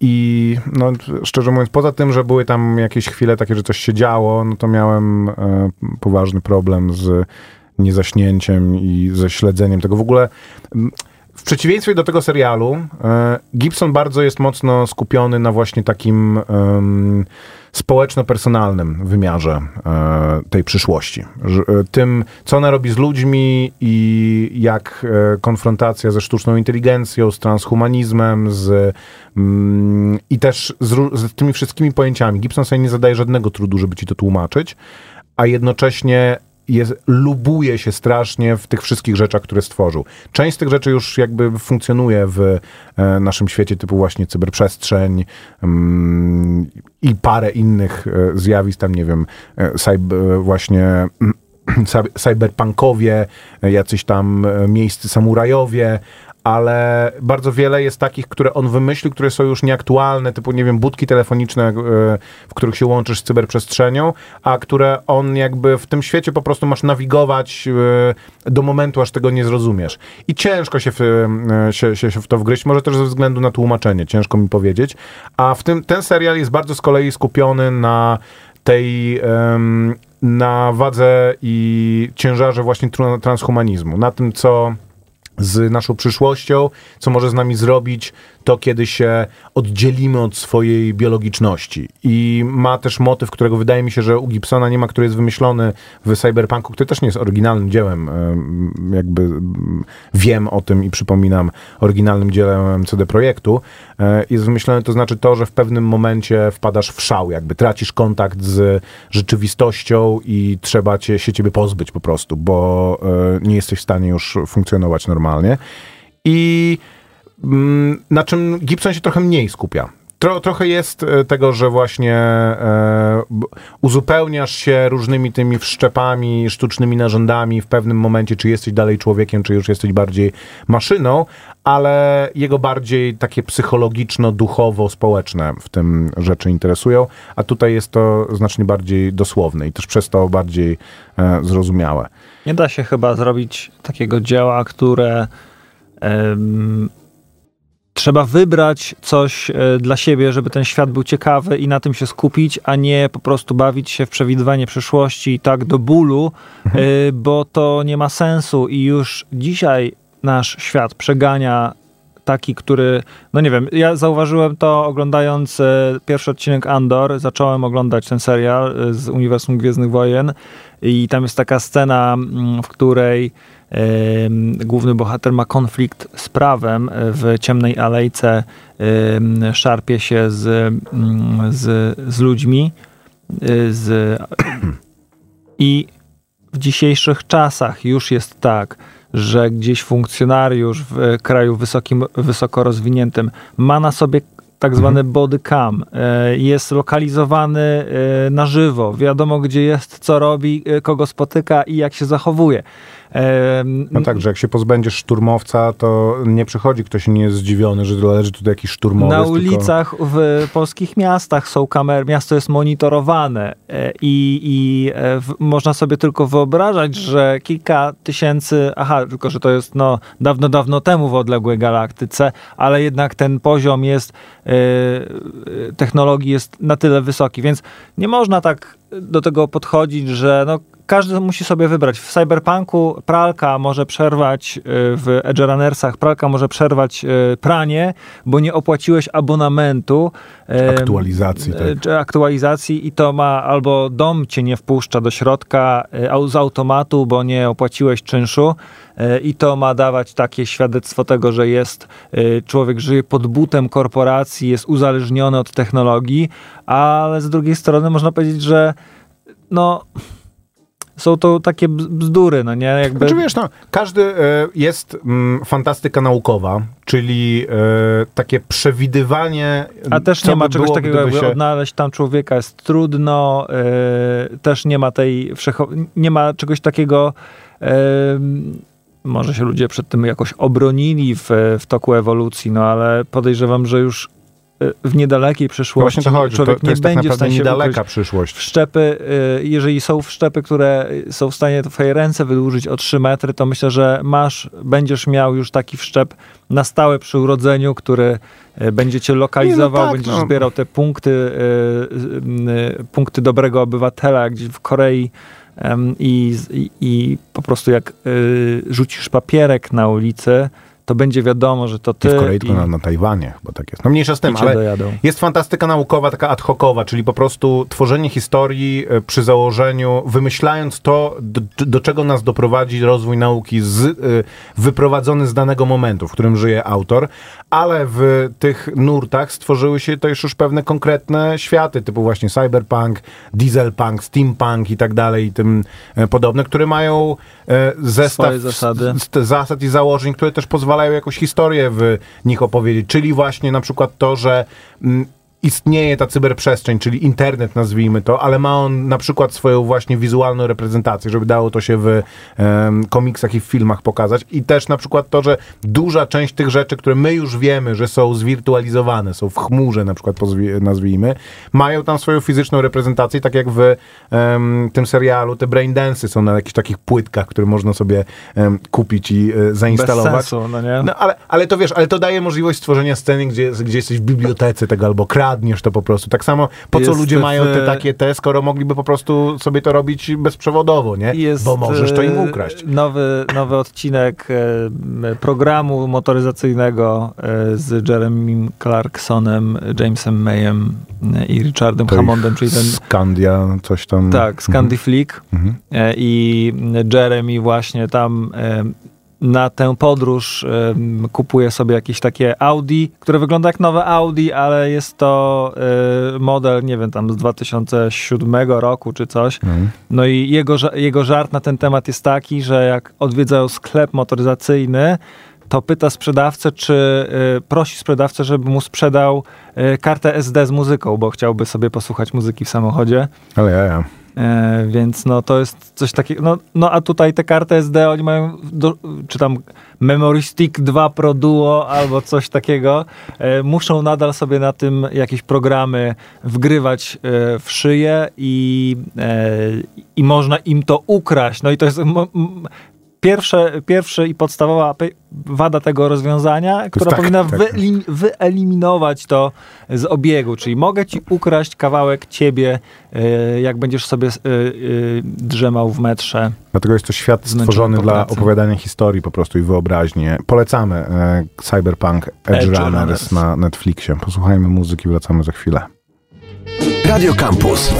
I no, szczerze mówiąc, poza tym, że były tam jakieś chwile takie, że coś się działo, no to miałem e, poważny problem z niezaśnięciem i ze śledzeniem tego. W ogóle w przeciwieństwie do tego serialu, e, Gibson bardzo jest mocno skupiony na właśnie takim em, społeczno-personalnym wymiarze e, tej przyszłości. E, tym, co ona robi z ludźmi i jak konfrontacja ze sztuczną inteligencją, z transhumanizmem, z, mm, i też z, z tymi wszystkimi pojęciami. Gibson sobie nie zadaje żadnego trudu, żeby ci to tłumaczyć, a jednocześnie jest, lubuje się strasznie w tych wszystkich rzeczach, które stworzył. Część z tych rzeczy już jakby funkcjonuje w e, naszym świecie, typu właśnie cyberprzestrzeń mm, i parę innych e, zjawisk, tam nie wiem, e, właśnie cy- cyberpunkowie, jacyś tam miejscy samurajowie, ale bardzo wiele jest takich, które on wymyślił, które są już nieaktualne, typu, nie wiem, budki telefoniczne, e, w których się łączysz z cyberprzestrzenią, a które on jakby w tym świecie po prostu masz nawigować e, do momentu, aż tego nie zrozumiesz. I ciężko się w, e, się, się, się w to wgryźć, może też ze względu na tłumaczenie, ciężko mi powiedzieć. A w tym, ten serial jest bardzo z kolei skupiony na tej na wadze i ciężarze właśnie transhumanizmu, na tym, co z naszą przyszłością, co może z nami zrobić to, kiedy się oddzielimy od swojej biologiczności. I ma też motyw, którego wydaje mi się, że u Gibsona nie ma, który jest wymyślony w Cyberpunku, który też nie jest oryginalnym dziełem. em, Jakby wiem o tym i przypominam oryginalnym dziełem CD Projektu. Jest wymyślony, to znaczy to, że w pewnym momencie wpadasz w szał, jakby tracisz kontakt z rzeczywistością i trzeba cię, się ciebie pozbyć po prostu, bo e, nie jesteś w stanie już funkcjonować normalnie. I mm, na czym Gibson się trochę mniej skupia. Tro, trochę jest e, tego, że właśnie e, uzupełniasz się różnymi tymi wszczepami, sztucznymi narządami w pewnym momencie, czy jesteś dalej człowiekiem, czy już jesteś bardziej maszyną, ale jego bardziej takie psychologiczno-duchowo-społeczne w tym rzeczy interesują, a tutaj jest to znacznie bardziej dosłowne i też przez to bardziej e, zrozumiałe. Nie da się chyba zrobić takiego dzieła, które trzeba wybrać coś e, dla siebie, żeby ten świat był ciekawy i na tym się skupić, a nie po prostu bawić się w przewidywanie przyszłości tak do bólu, e, bo to nie ma sensu i już dzisiaj nasz świat przegania taki, który, no nie wiem, ja zauważyłem to oglądając e, pierwszy odcinek Andor, zacząłem oglądać ten serial z Uniwersum Gwiezdnych Wojen i tam jest taka scena, mm, w której główny bohater ma konflikt z prawem e, w ciemnej alejce, szarpie się z, mm, z, z ludźmi, e, z, i w dzisiejszych czasach już jest tak, że gdzieś funkcjonariusz w e, kraju wysokim, wysoko rozwiniętym ma na sobie tak zwany body cam, jest lokalizowany na żywo, wiadomo gdzie jest, co robi, kogo spotyka i jak się zachowuje. No tak, że jak się pozbędziesz szturmowca, to nie przychodzi ktoś nie jest zdziwiony, że leży tutaj jakiś szturmowiec. Na tylko- ulicach w polskich miastach są kamery, miasto jest monitorowane e, i, i e, w, można sobie tylko wyobrażać, że kilka tysięcy, aha, tylko że to jest no, dawno, dawno temu w odległej galaktyce, ale jednak ten poziom jest, e, technologii jest na tyle wysoki, więc nie można tak do tego podchodzić, że no, każdy musi sobie wybrać. W Cyberpunku pralka może przerwać, y, w Edge Runnersach pralka może przerwać y, pranie, bo nie opłaciłeś abonamentu. Aktualizacji, tak. y, Czy aktualizacji i to ma albo dom cię nie wpuszcza do środka z automatu, bo nie opłaciłeś czynszu i to ma dawać takie świadectwo tego, że jest człowiek żyje pod butem korporacji, jest uzależniony od technologii, ale z drugiej strony można powiedzieć, że no są to takie bz- bzdury, no nie? Jakby... Znaczy wiesz, no, każdy e, jest mm, fantastyka naukowa, czyli e, takie przewidywanie. A też nie ma czegoś było, takiego, jakby się- odnaleźć tam człowieka jest trudno, yy, też nie ma tej wszecho- nie ma czegoś takiego, yy, może się ludzie przed tym jakoś obronili w, w toku ewolucji, no ale podejrzewam, że już w niedalekiej No przyszłości właśnie to chodzi, to, człowiek to nie tak będzie w stanie niedaleka przyszłość. Wszczepy, y, jeżeli są wszczepy, które są w stanie twoje ręce wydłużyć o 3 metry, to myślę, że masz, będziesz miał już taki wszczep na stałe przy urodzeniu, który y, będzie cię lokalizował, no tak, będziesz no. zbierał te punkty, y, punkty dobrego obywatela, gdzieś w Korei i, i, i po prostu jak rzucisz papierek na ulicy, to będzie wiadomo, że to I ty w Korei, tylko na, na Tajwanie, bo tak jest. No mniejsza z tym, i ale dojadą. Jest fantastyka naukowa, taka ad hocowa, czyli po prostu tworzenie historii e, przy założeniu, wymyślając to, do, do czego nas doprowadzi rozwój nauki z, e, wyprowadzony z danego momentu, w którym żyje autor, ale w tych nurtach stworzyły się też już pewne konkretne światy, typu właśnie cyberpunk, dieselpunk, steampunk i tak dalej i tym e, podobne, które mają zestaw zasady. zasad i założeń, które też pozwalają jakąś historię w nich opowiedzieć. Czyli właśnie na przykład to, że mm, istnieje ta cyberprzestrzeń, czyli internet nazwijmy to, ale ma on na przykład swoją właśnie wizualną reprezentację, żeby dało to się w em, komiksach i w filmach pokazać. I też na przykład to, że duża część tych rzeczy, które my już wiemy, że są zwirtualizowane, są w chmurze na przykład nazwijmy, mają tam swoją fizyczną reprezentację, tak jak w tym serialu te braindensy są na jakichś takich płytkach, które można sobie kupić i e, Bez zainstalować. sensu, no nie? No, ale, ale to wiesz, ale to daje możliwość stworzenia sceny, gdzie, gdzie jesteś w bibliotece tego, albo kradniesz to po prostu. Tak samo, po co Jest ludzie w- mają te takie te, skoro mogliby po prostu sobie to robić bezprzewodowo, nie? Jest, Bo możesz to im ukraść. Nowy, nowy odcinek programu motoryzacyjnego e, z Jeremym Clarksonem, Jamesem Mayem e, i Richardem To Hammondem, czyli ten Skandia, coś tam. tak, Scandi Flick Mhm. e, i Jeremy właśnie tam na tę podróż e, kupuje sobie jakieś takie Audi, które wygląda jak nowe Audi, ale jest to e, model, nie wiem, tam z 2007 roku czy coś. Mhm. No i jego, jego żart na ten temat jest taki, że jak odwiedzają sklep motoryzacyjny, to pyta sprzedawcę, czy y, prosi sprzedawcę, żeby mu sprzedał y, kartę SD z muzyką, bo chciałby sobie posłuchać muzyki w samochodzie. Ale ja, ja. E, więc no to jest coś takiego. No, no a tutaj te karty SD oni mają, do, czy tam Memory Stick 2 Pro Duo albo coś takiego. E, muszą nadal sobie na tym jakieś programy wgrywać e, w szyję i, e, i można im to ukraść. No i to jest. Pierwsze, pierwsze i podstawowa wada tego rozwiązania, która tak, powinna tak. wyelim- wyeliminować to z obiegu. Czyli mogę ci ukraść kawałek ciebie, e, jak będziesz sobie e, e, drzemał w metrze. Dlatego jest to świat stworzony dla opowiadania historii po prostu i wyobraźni. Polecamy Cyberpunk Edge, Edge Runners, Runners. na Netflixie. Posłuchajmy muzyki, wracamy za chwilę. Radio Campus.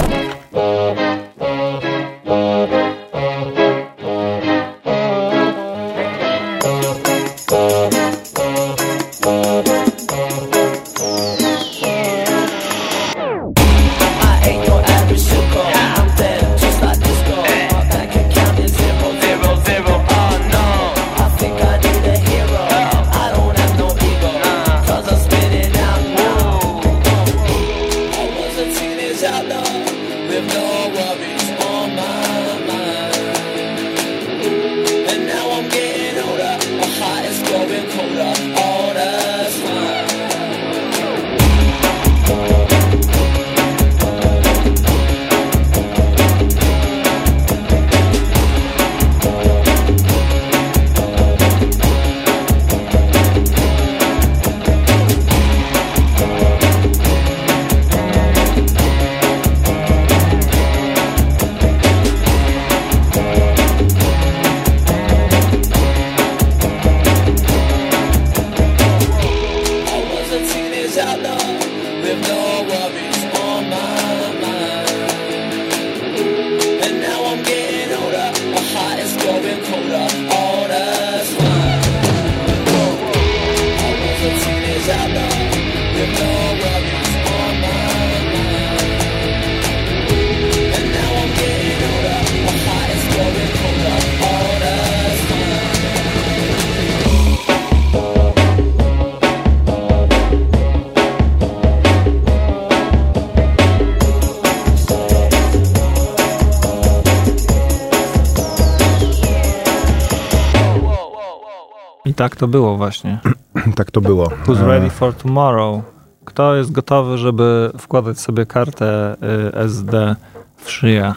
Tak to było właśnie. tak to było. Who's E, ready for tomorrow? Kto jest gotowy, żeby wkładać sobie kartę y, SD w szyję?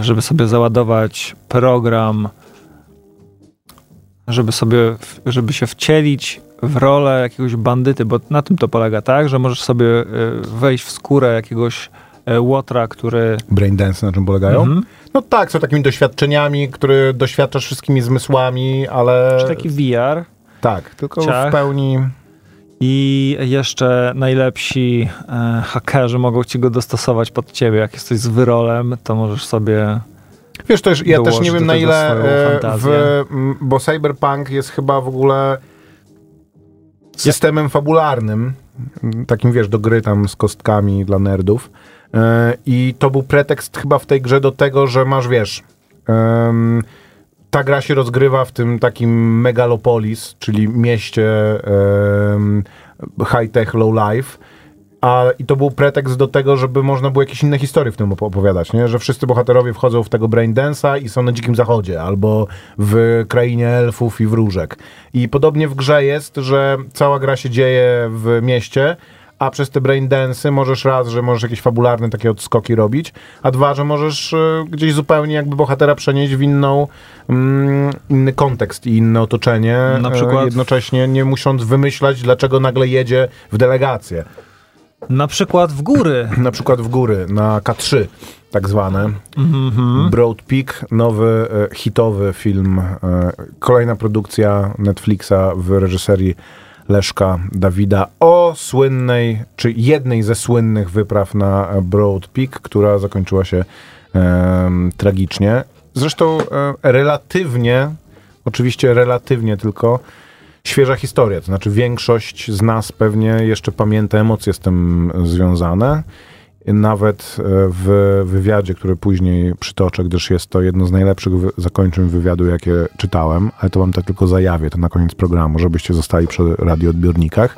Żeby sobie załadować program, żeby sobie, żeby się wcielić w rolę jakiegoś bandyty, bo na tym to polega, tak? Że możesz sobie y, wejść w skórę jakiegoś łotra, który... Braindance na czym polegają? Mhm. No tak, są takimi doświadczeniami, które doświadczasz wszystkimi zmysłami, ale... Czy taki VR. Tak, tylko Ciach. w pełni... I jeszcze najlepsi e, hakerzy mogą ci go dostosować pod ciebie. Jak jesteś z wyrolem, to możesz sobie. Wiesz, też, ja też nie wiem na ile e, w, bo Cyberpunk jest chyba w ogóle systemem fabularnym, takim wiesz, do gry tam z kostkami dla nerdów. E, I to był pretekst chyba w tej grze do tego, że masz, wiesz, ta gra się rozgrywa w tym takim megalopolis, czyli mieście high-tech, low-life. A, I to był pretekst do tego, żeby można było jakieś inne historie w tym opo- opowiadać, nie? że wszyscy bohaterowie wchodzą w tego braindance'a i są na dzikim zachodzie, albo w krainie elfów i wróżek. I podobnie w grze jest, że cała gra się dzieje w mieście, a przez te braindance'y możesz raz, że możesz jakieś fabularne takie odskoki robić, a dwa, że możesz e, gdzieś zupełnie jakby bohatera przenieść w inną, mm, inny kontekst i inne otoczenie, Na e, przykład- jednocześnie nie musząc wymyślać, dlaczego nagle jedzie w delegację. Na przykład w góry. Na przykład w góry, na K3 tak zwane. Mhm. Broad Peak, nowy, e, hitowy film, kolejna produkcja Netflixa w reżyserii Leszka Dawida o słynnej, czy jednej ze słynnych wypraw na Broad Peak, która zakończyła się em, tragicznie. Zresztą e, relatywnie, oczywiście relatywnie tylko, świeża historia. To znaczy większość z nas pewnie jeszcze pamięta emocje z tym związane. Nawet e, w wywiadzie, który później przytoczę, gdyż jest to jedno z najlepszych zakończeń wywiadu, jakie czytałem, ale to wam tak tylko zajawię, to na koniec programu, żebyście zostali przy radioodbiornikach.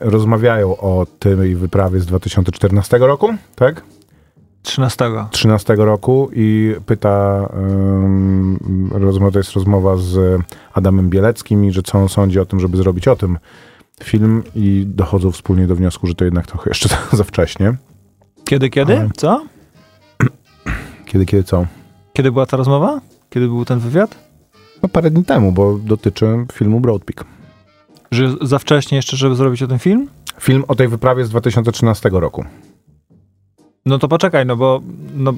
Rozmawiają o tej wyprawie z 2014 roku, tak? 13. 13 roku i pyta, um, rozmowa, to jest rozmowa z Adamem Bieleckim i że co on sądzi o tym, żeby zrobić o tym film i dochodzą wspólnie do wniosku, że to jednak trochę jeszcze za wcześnie. Kiedy, kiedy? Ale- Co? Kiedy, kiedy co? Kiedy była ta rozmowa? Kiedy był ten wywiad? No parę dni temu, bo dotyczy filmu Broad Peak. Że za wcześnie jeszcze, żeby zrobić o tym film? Film o tej wyprawie z 2013 roku. No to poczekaj, no bo no,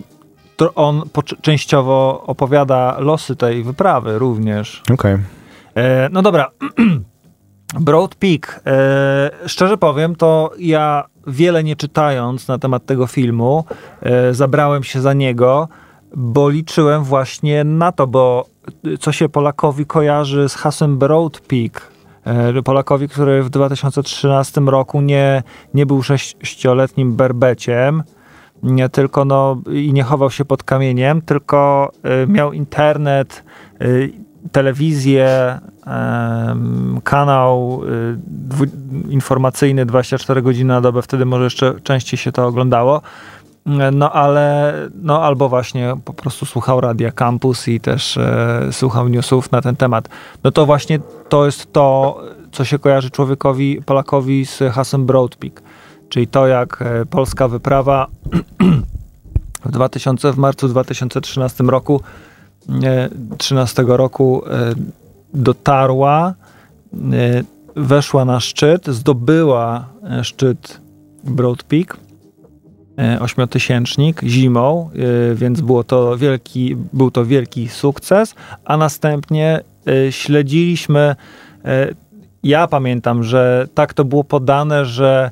on częściowo opowiada losy tej wyprawy również. Okej. E, no dobra. Broad Peak. E, szczerze powiem, to ja wiele nie czytając na temat tego filmu, e, zabrałem się za niego, bo liczyłem właśnie na to, bo co się Polakowi kojarzy z hasłem Broad Peak. E, Polakowi, który w 2013 roku nie, nie był sześcioletnim berbeciem, nie tylko no, i nie chował się pod kamieniem, tylko y, miał internet, y, telewizję, kanał y, informacyjny 24 godziny na dobę, wtedy może jeszcze częściej się to oglądało. No ale, no albo właśnie po prostu słuchał Radia Campus i też e, słuchał newsów na ten temat. No to właśnie to jest to, co się kojarzy człowiekowi, Polakowi z hasłem Broad Peak. Czyli to, jak e, polska wyprawa w 2000, w marcu 2013 roku, e, 13 roku e, dotarła, e, weszła na szczyt, zdobyła e, szczyt Broad Peak, ośmiotysięcznik zimą, więc było to wielki, był to wielki sukces, a następnie śledziliśmy ja pamiętam, że tak to było podane, że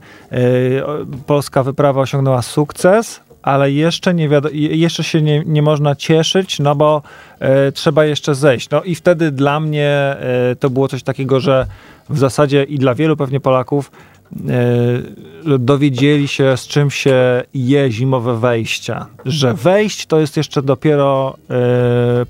o- polska wyprawa osiągnęła sukces, ale jeszcze, nie wiado- je- jeszcze się nie, nie można cieszyć, no bo e, trzeba jeszcze zejść. No i wtedy dla mnie e, to było coś takiego, że w zasadzie i dla wielu pewnie Polaków e, dowiedzieli się, z czym się je zimowe wejścia. Że wejść to jest jeszcze dopiero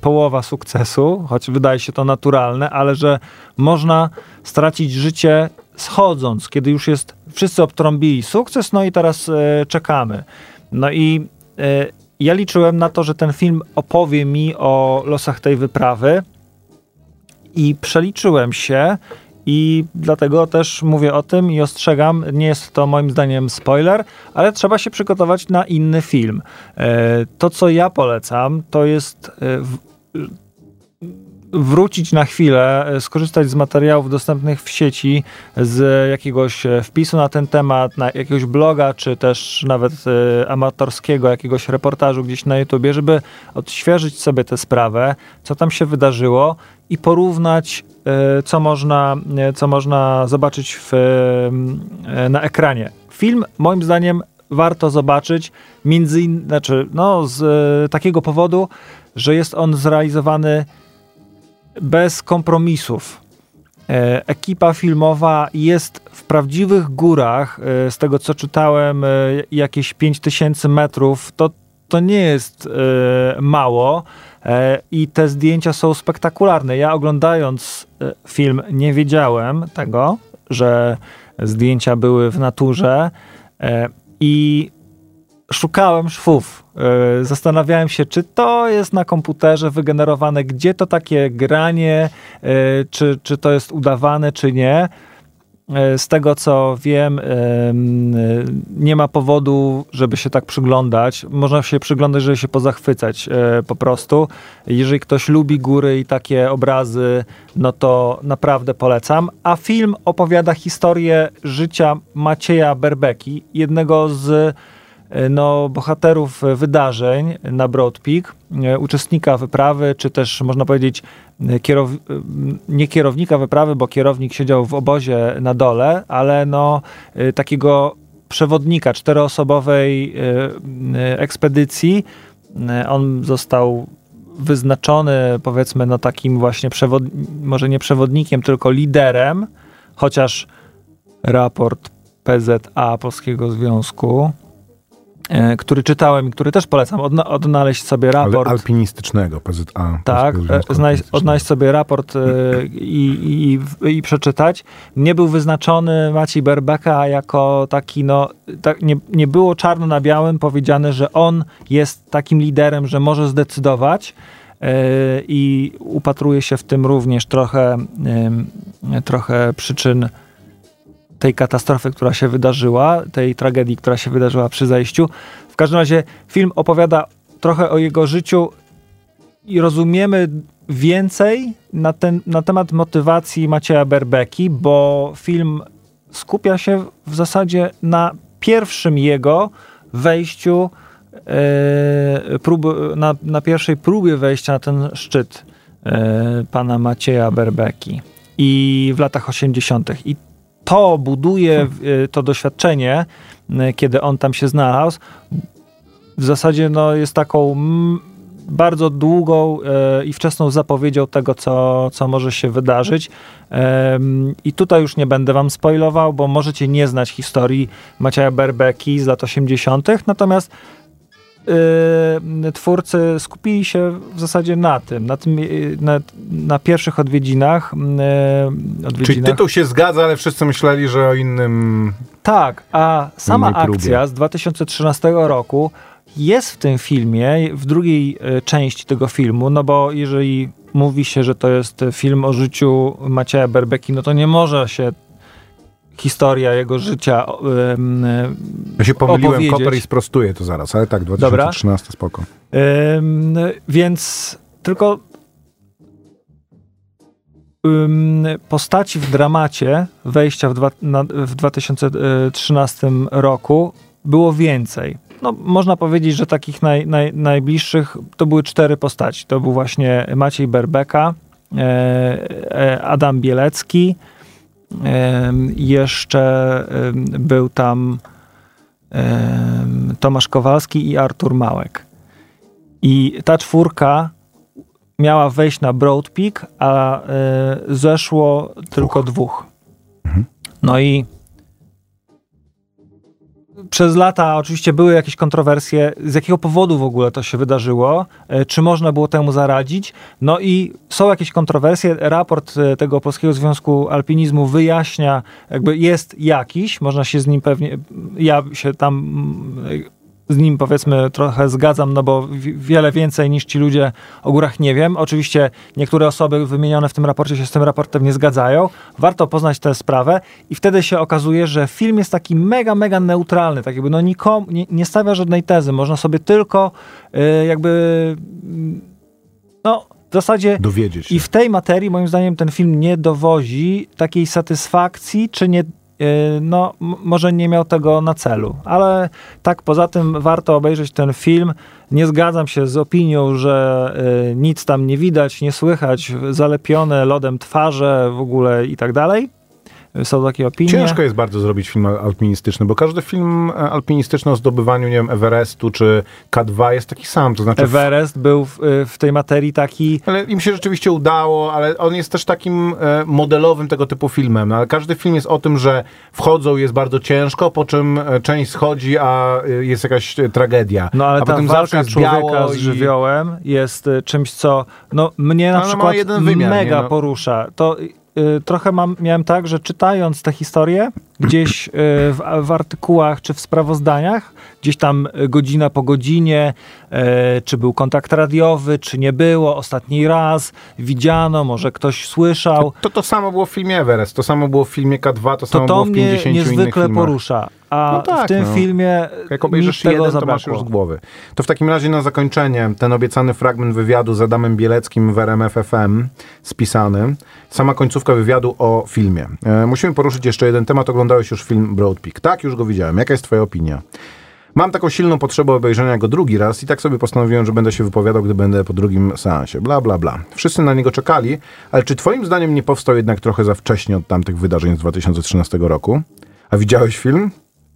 połowa sukcesu, choć wydaje się to naturalne, ale że można stracić życie schodząc, kiedy już jest, wszyscy obtrąbili sukces, no i teraz czekamy. No i e, ja liczyłem na to, że ten film opowie mi o losach tej wyprawy i przeliczyłem się i dlatego też mówię o tym i ostrzegam, nie jest to moim zdaniem spoiler, ale trzeba się przygotować na inny film. E, To, co ja polecam, to jest e, wrócić na chwilę, e, skorzystać z materiałów dostępnych w sieci, z jakiegoś e, wpisu na ten temat, na jakiegoś bloga, czy też nawet e, amatorskiego jakiegoś reportażu gdzieś na YouTubie, żeby odświeżyć sobie tę sprawę, co tam się wydarzyło i porównać, co można, co można zobaczyć w, na ekranie. Film, moim zdaniem, warto zobaczyć, między innymi, znaczy, no, z takiego powodu, że jest on zrealizowany bez kompromisów. E, Ekipa filmowa jest w prawdziwych górach, e, z tego co czytałem, e, jakieś 5000 metrów. To, to nie jest mało i te zdjęcia są spektakularne. Ja oglądając film nie wiedziałem tego, że zdjęcia były w naturze i szukałem szwów. E, Zastanawiałem się, czy to jest na komputerze wygenerowane, gdzie to takie granie, e, czy, czy to jest udawane, czy nie. E, Z tego co wiem, em, nie ma powodu, żeby się tak przyglądać. Można się przyglądać, żeby się pozachwycać po prostu. Jeżeli ktoś lubi góry i takie obrazy, no to naprawdę polecam. A film opowiada historię życia Macieja Berbeki, jednego z no, bohaterów e, wydarzeń na Broad Peak, e, uczestnika wyprawy, czy też można powiedzieć e, kierow... e, nie kierownika wyprawy, bo kierownik siedział w obozie na dole, ale no e, takiego przewodnika czteroosobowej e, e, ekspedycji. E, On został wyznaczony powiedzmy no takim właśnie przewod... może nie przewodnikiem, tylko liderem, chociaż raport PZA Polskiego Związku e, który czytałem i który też polecam, odna- odnaleźć sobie Ale raport. alpinistycznego, PZA. Tak, e, znaleźć, odnaleźć sobie raport e, i, i, i przeczytać. Nie był wyznaczony Maciej Berbeka jako taki, no, tak, nie, nie było czarno na białym powiedziane, że on jest takim liderem, że może zdecydować e, i upatruje się w tym również trochę, trochę przyczyn tej katastrofy, która się wydarzyła, tej tragedii, która się wydarzyła przy zajściu. W każdym razie film opowiada trochę o jego życiu i rozumiemy więcej na, ten, na temat motywacji Macieja Berbeki, bo film skupia się w zasadzie na pierwszym jego wejściu, prób, na, na pierwszej próbie wejścia na ten szczyt e, pana Macieja Berbeki i w latach 80. I to buduje e, to doświadczenie, e, kiedy on tam się znalazł. W zasadzie no, jest taką bardzo długą e, i wczesną zapowiedzią tego, co, co może się wydarzyć. I tutaj już nie będę wam spoilował, bo możecie nie znać historii Macieja Berbeki z lat 80., natomiast e, twórcy skupili się w zasadzie na tym, na, tym, e, na, na pierwszych odwiedzinach. Czyli odwiedzinach. tytuł się zgadza, ale wszyscy myśleli, że o innym... Tak, a sama akcja z 2013 roku jest w tym filmie, w drugiej e, części tego filmu, no bo jeżeli mówi się, że to jest film o życiu Macieja Berbeki, no to nie może się historia jego życia em, Ja się pomyliłem. Koper i sprostuję to zaraz, ale tak, 2013 spoko. Ym, więc tylko postaci w dramacie wejścia w, dwa, na, w 2013 roku było więcej. No, można powiedzieć, że takich naj, naj, najbliższych to były cztery postaci. To był właśnie Maciej Berbeka, e, e, Adam Bielecki, jeszcze był tam Tomasz Kowalski i Artur Małek. I ta czwórka miała wejść na Broad Peak, a e, zeszło tylko dwóch. No i przez lata oczywiście były jakieś kontrowersje, z jakiego powodu w ogóle to się wydarzyło, e, czy można było temu zaradzić. No i są jakieś kontrowersje. Raport e, tego Polskiego Związku Alpinizmu wyjaśnia, jakby jest jakiś, można się z nim pewnie, ja się tam mm, z nim powiedzmy trochę zgadzam, no bo wi- wiele więcej niż ci ludzie o górach nie wiem. Oczywiście niektóre osoby wymienione w tym raporcie się z tym raportem nie zgadzają. Warto poznać tę sprawę i wtedy się okazuje, że film jest taki mega, mega neutralny, tak jakby no nikomu, nie, nie stawia żadnej tezy. Można sobie tylko y, jakby mm, no w zasadzie Dowiedzieć się. i w tej materii, moim zdaniem, ten film nie dowozi takiej satysfakcji, czy nie. Yy, No, może nie miał tego na celu, ale tak poza tym warto obejrzeć ten film. Nie zgadzam się z opinią, że yy, nic tam nie widać, nie słychać, zalepione lodem twarze w ogóle i tak dalej. Są takie opinie. Ciężko jest bardzo zrobić film alpinistyczny, bo każdy film e, alpinistyczny o zdobywaniu, nie wiem, Everestu czy K2 jest taki sam, to znaczy... Everest był w, y, w tej materii taki. Ale im się rzeczywiście udało, ale on jest też takim e, modelowym tego typu filmem. No, ale każdy film jest o tym, że wchodzą, jest bardzo ciężko, po czym e, część schodzi, a e, jest jakaś e, tragedia. No ale a ta potem walka jest człowieka z i- żywiołem jest y, czymś, co no, mnie na Ale przykład jeden wymiar, mega? No. porusza. To trochę mam, miałem tak, że czytając tę historię gdzieś y, w, w artykułach czy w sprawozdaniach, gdzieś tam y, godzina po godzinie, y, czy był kontakt radiowy, czy nie było, ostatni raz widziano, może ktoś słyszał. To to samo było w filmie Everest, to samo było w filmie K2, to samo to było w mnie 50 innych niezwykle filmach. porusza. A No tak, w tym no. filmie Jak obejrzysz tego jeden, to masz zabrakło. już z głowy. To w takim razie na zakończenie ten obiecany fragment wywiadu z Adamem Bieleckim w RMF FM spisany. Sama końcówka wywiadu o filmie. E, musimy poruszyć jeszcze jeden temat. Oglądałeś już film Broad Peak. Tak, już go widziałem. Jaka jest twoja opinia? Mam taką silną potrzebę obejrzenia go drugi raz i tak sobie postanowiłem, że będę się wypowiadał, gdy będę po drugim seansie. Bla, bla, bla. Wszyscy na niego czekali, ale czy twoim zdaniem nie powstał jednak trochę za wcześnie od tamtych wydarzeń z 2013 roku? A widziałeś film?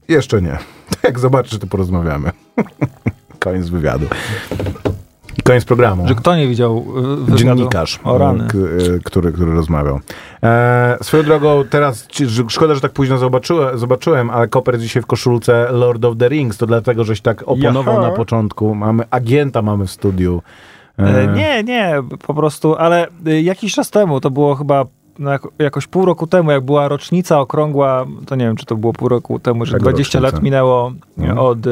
Jeszcze nie. Jak zobaczysz, to porozmawiamy. Koniec wywiadu. Koniec programu. Że kto nie widział y, wywiadu? Dziennikarz, O rany. e, który, który rozmawiał. E, swoją drogą, teraz szkoda, że tak późno zobaczyłem, zobaczyłem ale Koper dzisiaj w koszulce Lord of the Rings, to dlatego, żeś tak oponował Jaha. na początku. Mamy agenta mamy w studiu. E, Nie, nie, po prostu, ale y, jakiś czas temu, to było chyba no, jako- jakoś pół roku temu, jak była rocznica okrągła, to nie wiem, czy to było pół roku temu, że Czego 20 lat rocznica? minęło No. od y,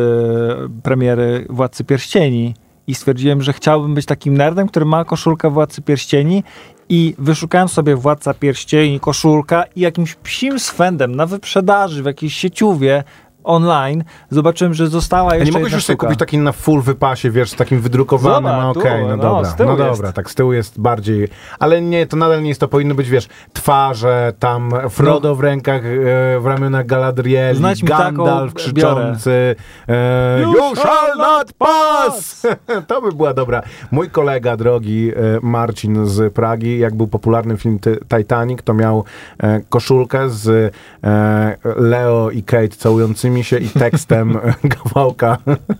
premiery Władcy Pierścieni i stwierdziłem, że chciałbym być takim nerdem, który ma koszulkę Władcy Pierścieni i wyszukałem sobie Władca Pierścieni, koszulka i jakimś psim swędem na wyprzedaży w jakiejś sieciówie online zobaczyłem, że została A jeszcze nie mogłeś już sobie kupić taki na full wypasie, wiesz, z takim wydrukowanym, Zobacz, a tu, okej, no, no, dobra, no jest. dobra, tak z tyłu jest bardziej, ale nie, to nadal nie jest to, powinno być, wiesz, twarze, tam Frodo w rękach, e, w ramionach Galadrieli, Gandalf krzyczący, e, You shall not pass! to by była dobra. Mój kolega drogi, e, Marcin z Pragi, jak był popularny film Titanic, to miał e, koszulkę z e, Leo i Kate całującymi się i tekstem kawałka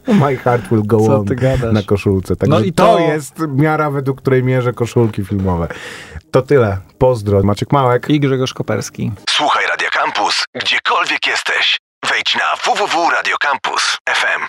My Heart Will Go Co On na koszulce. Także No i i to... to- jest miara, według której mierzę koszulki filmowe. To tyle. Pozdro. Maciek Małek. I Grzegorz Koperski. Słuchaj Radio Campus, gdziekolwiek jesteś. Wejdź na www.radiocampus.fm.